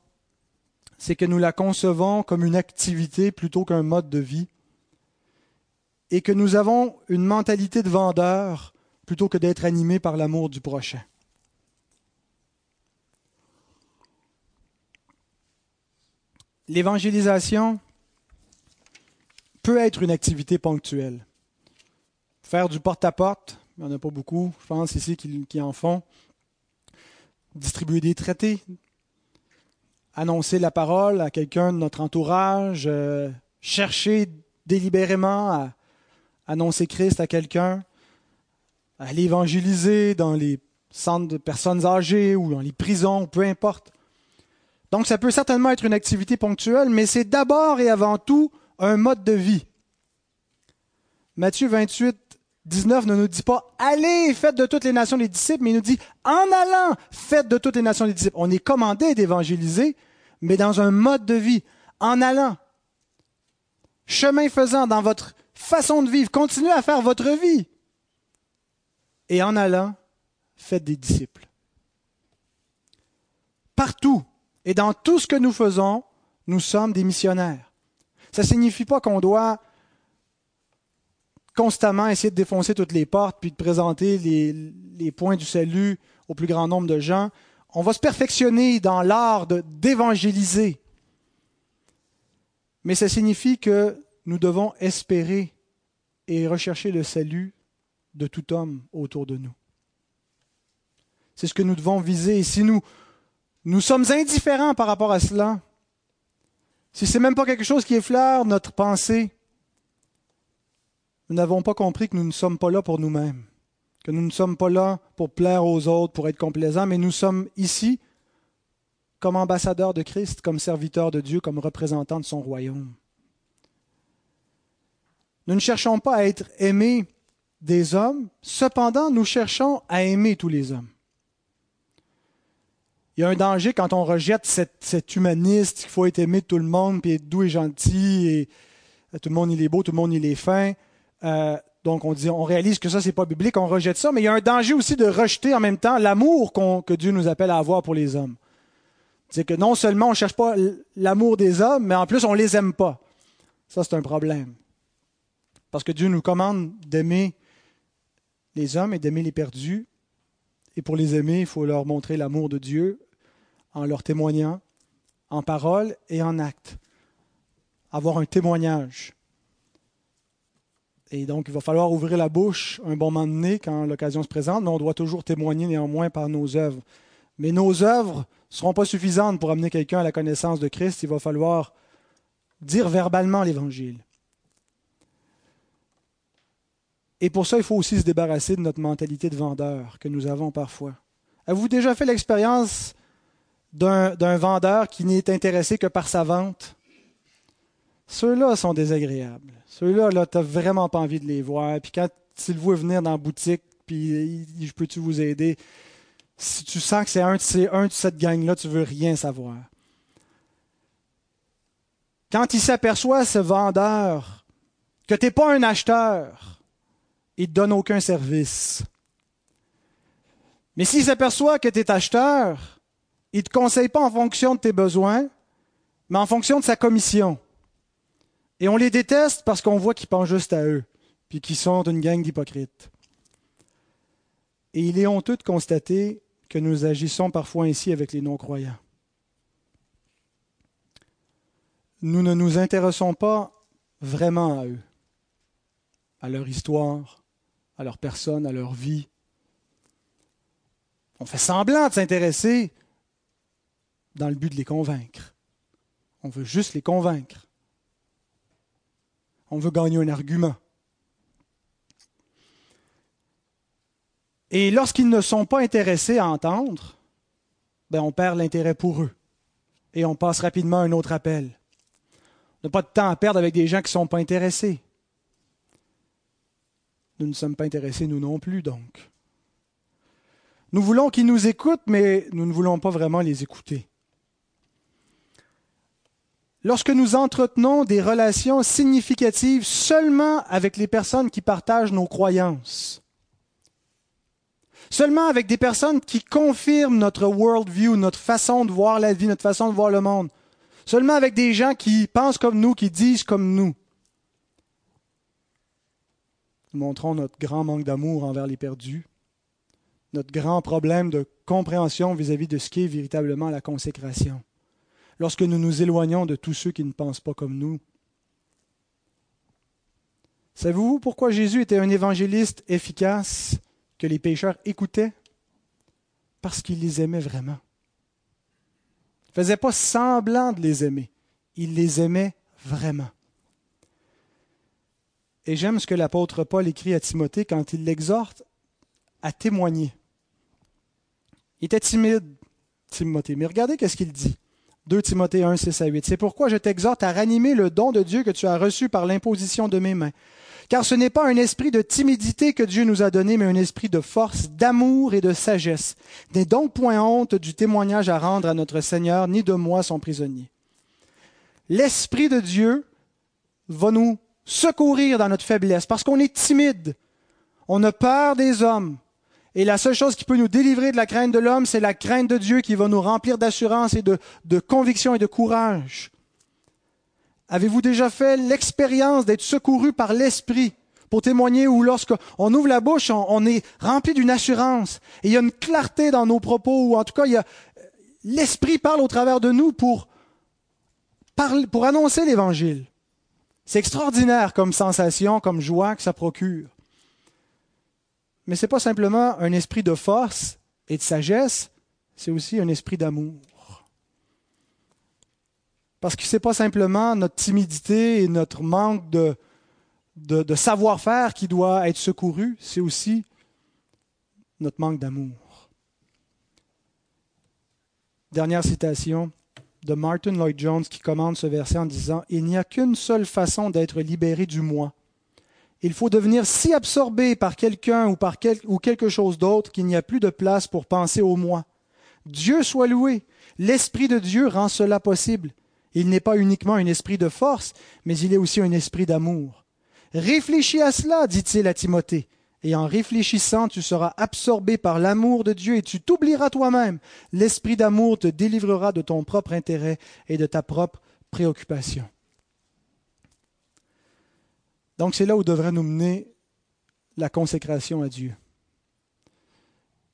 c'est que nous la concevons comme une activité plutôt qu'un mode de vie et que nous avons une mentalité de vendeur plutôt que d'être animés par l'amour du prochain. L'évangélisation, peut être une activité ponctuelle. Faire du porte-à-porte, il n'y en a pas beaucoup, je pense ici, qui, en font. Distribuer des traités, annoncer la parole à quelqu'un de notre entourage, euh, chercher délibérément à annoncer Christ à quelqu'un, aller évangéliser dans les centres de personnes âgées ou dans les prisons, peu importe. Donc ça peut certainement être une activité ponctuelle, mais c'est d'abord et avant tout un mode de vie. Matthieu 28, 19 ne nous dit pas allez, faites de toutes les nations les disciples, mais il nous dit en allant, faites de toutes les nations les disciples. On est commandé d'évangéliser, mais dans un mode de vie, en allant. Chemin faisant dans votre façon de vivre, continuez à faire votre vie. Et en allant, faites des disciples. Partout et dans tout ce que nous faisons, nous sommes des missionnaires. Ça ne signifie pas qu'on doit constamment essayer de défoncer toutes les portes puis de présenter les, les points du salut au plus grand nombre de gens. On va se perfectionner dans l'art d'évangéliser. Mais ça signifie que nous devons espérer et rechercher le salut de tout homme autour de nous. C'est ce que nous devons viser. Et si nous, nous sommes indifférents par rapport à cela, si ce n'est même pas quelque chose qui effleure notre pensée, nous n'avons pas compris que nous ne sommes pas là pour nous-mêmes, que nous ne sommes pas là pour plaire aux autres, pour être complaisants, mais nous sommes ici comme ambassadeurs de Christ, comme serviteurs de Dieu, comme représentants de son royaume. Nous ne cherchons pas à être aimés des hommes, cependant nous cherchons à aimer tous les hommes. Il y a un danger quand on rejette cet, humaniste qu'il faut être aimé de tout le monde, puis être doux et gentil, et euh, tout le monde il est beau, tout le monde il est fin. Euh, donc on dit, on réalise que ça c'est pas biblique, on rejette ça, mais il y a un danger aussi de rejeter en même temps l'amour que Dieu nous appelle à avoir pour les hommes. C'est que non seulement on cherche pas l'amour des hommes, mais en plus on les aime pas. Ça c'est un problème. Parce que Dieu nous commande d'aimer les hommes et d'aimer les perdus. Et pour les aimer, il faut leur montrer l'amour de Dieu en leur témoignant, en parole et en acte. Avoir un témoignage. Et donc, il va falloir ouvrir la bouche un bon moment donné quand l'occasion se présente, mais on doit toujours témoigner néanmoins par nos œuvres. Mais nos œuvres ne seront pas suffisantes pour amener quelqu'un à la connaissance de Christ. Il va falloir dire verbalement l'Évangile. Et pour ça, il faut aussi se débarrasser de notre mentalité de vendeur que nous avons parfois. Avez-vous déjà fait l'expérience d'un vendeur qui n'est intéressé que par sa vente? Ceux-là sont désagréables. Ceux-là, là, tu n'as vraiment pas envie de les voir. Puis quand le vois venir dans la boutique, puis je peux-tu vous aider? Si tu sens que c'est un, de cette gang-là, tu veux rien savoir. Quand il s'aperçoit, ce vendeur, que tu n'es pas un acheteur, il ne te donne aucun service. Mais s'il s'aperçoit que tu es acheteur, il ne te conseille pas en fonction de tes besoins, mais en fonction de sa commission. Et on les déteste parce qu'on voit qu'ils pensent juste à eux, puis qu'ils sont une gang d'hypocrites. Et il est honteux de constater que nous agissons parfois ainsi avec les non-croyants. Nous ne nous intéressons pas vraiment à eux, à leur histoire, à leur personne, à leur vie. On fait semblant de s'intéresser dans le but de les convaincre. On veut juste les convaincre. On veut gagner un argument. Et lorsqu'ils ne sont pas intéressés à entendre, ben on perd l'intérêt pour eux. Et on passe rapidement à un autre appel. On n'a pas de temps à perdre avec des gens qui ne sont pas intéressés. Nous ne sommes pas intéressés, nous non plus, donc. Nous voulons qu'ils nous écoutent, mais nous ne voulons pas vraiment les écouter. Lorsque nous entretenons des relations significatives seulement avec les personnes qui partagent nos croyances, seulement avec des personnes qui confirment notre worldview, notre façon de voir la vie, notre façon de voir le monde, seulement avec des gens qui pensent comme nous, qui disent comme nous, nous montrons notre grand manque d'amour envers les perdus, notre grand problème de compréhension vis-à-vis de ce qu'est véritablement la consécration. Lorsque nous nous éloignons de tous ceux qui ne pensent pas comme nous. Savez-vous pourquoi Jésus était un évangéliste efficace que les pécheurs écoutaient? Parce qu'il les aimait vraiment. Il ne faisait pas semblant de les aimer. Il les aimait vraiment. Et j'aime ce que l'apôtre Paul écrit à Timothée quand il l'exhorte à témoigner. Il était timide, Timothée, mais regardez qu'est-ce qu'il dit. 2 Timothée 1, 6 à 8. C'est pourquoi je t'exhorte à ranimer le don de Dieu que tu as reçu par l'imposition de mes mains. Car ce n'est pas un esprit de timidité que Dieu nous a donné, mais un esprit de force, d'amour et de sagesse. N'aie donc point honte du témoignage à rendre à notre Seigneur, ni de moi son prisonnier. L'Esprit de Dieu va nous secourir dans notre faiblesse, parce qu'on est timide, on a peur des hommes, Et la seule chose qui peut nous délivrer de la crainte de l'homme, c'est la crainte de Dieu qui va nous remplir d'assurance et de, conviction et de courage. Avez-vous déjà fait l'expérience d'être secouru par l'Esprit pour témoigner ou lorsqu'on ouvre la bouche, on, est rempli d'une assurance et il y a une clarté dans nos propos ou en tout cas, il y a, l'Esprit parle au travers de nous pour, pour annoncer l'Évangile. C'est extraordinaire comme sensation, comme joie que ça procure. Mais ce n'est pas simplement un esprit de force et de sagesse, c'est aussi un esprit d'amour. Parce que ce n'est pas simplement notre timidité et notre manque de, de, savoir-faire qui doit être secouru, c'est aussi notre manque d'amour. Dernière citation de Martin Lloyd Jones qui commande ce verset en disant Il n'y a qu'une seule façon d'être libéré du moi. Il faut devenir si absorbé par quelqu'un ou par ou quelque chose d'autre qu'il n'y a plus de place pour penser au moi. Dieu soit loué. L'Esprit de Dieu rend cela possible. Il n'est pas uniquement un esprit de force, mais il est aussi un esprit d'amour. Réfléchis à cela, dit-il à Timothée, et en réfléchissant, tu seras absorbé par l'amour de Dieu et tu t'oublieras toi-même. L'esprit d'amour te délivrera de ton propre intérêt et de ta propre préoccupation. Donc c'est là où devrait nous mener la consécration à Dieu,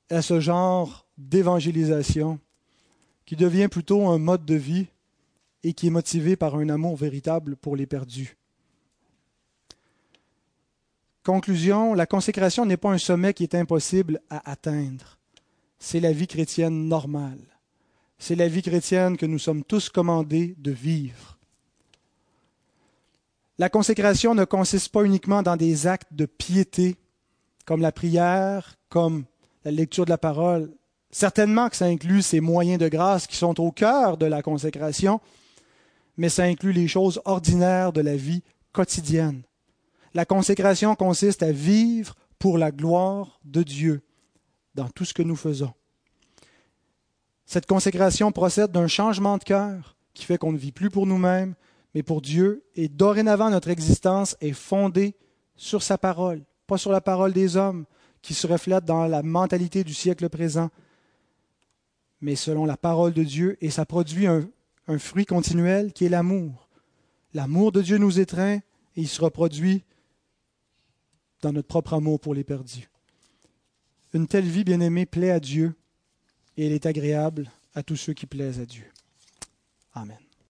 à ce genre d'évangélisation qui devient plutôt un mode de vie et qui est motivé par un amour véritable pour les perdus. Conclusion, la consécration n'est pas un sommet qui est impossible à atteindre. C'est la vie chrétienne normale. C'est la vie chrétienne que nous sommes tous commandés de vivre. La consécration ne consiste pas uniquement dans des actes de piété, comme la prière, comme la lecture de la parole. Certainement que ça inclut ces moyens de grâce qui sont au cœur de la consécration, mais ça inclut les choses ordinaires de la vie quotidienne. La consécration consiste à vivre pour la gloire de Dieu dans tout ce que nous faisons. Cette consécration procède d'un changement de cœur qui fait qu'on ne vit plus pour nous-mêmes, mais pour Dieu, et dorénavant notre existence est fondée sur sa parole, pas sur la parole des hommes qui se reflètent dans la mentalité du siècle présent, mais selon la parole de Dieu, et ça produit un, un fruit continuel qui est l'amour. L'amour de Dieu nous étreint et il se reproduit dans notre propre amour pour les perdus. Une telle vie, bien-aimée, plaît à Dieu et elle est agréable à tous ceux qui plaisent à Dieu. Amen.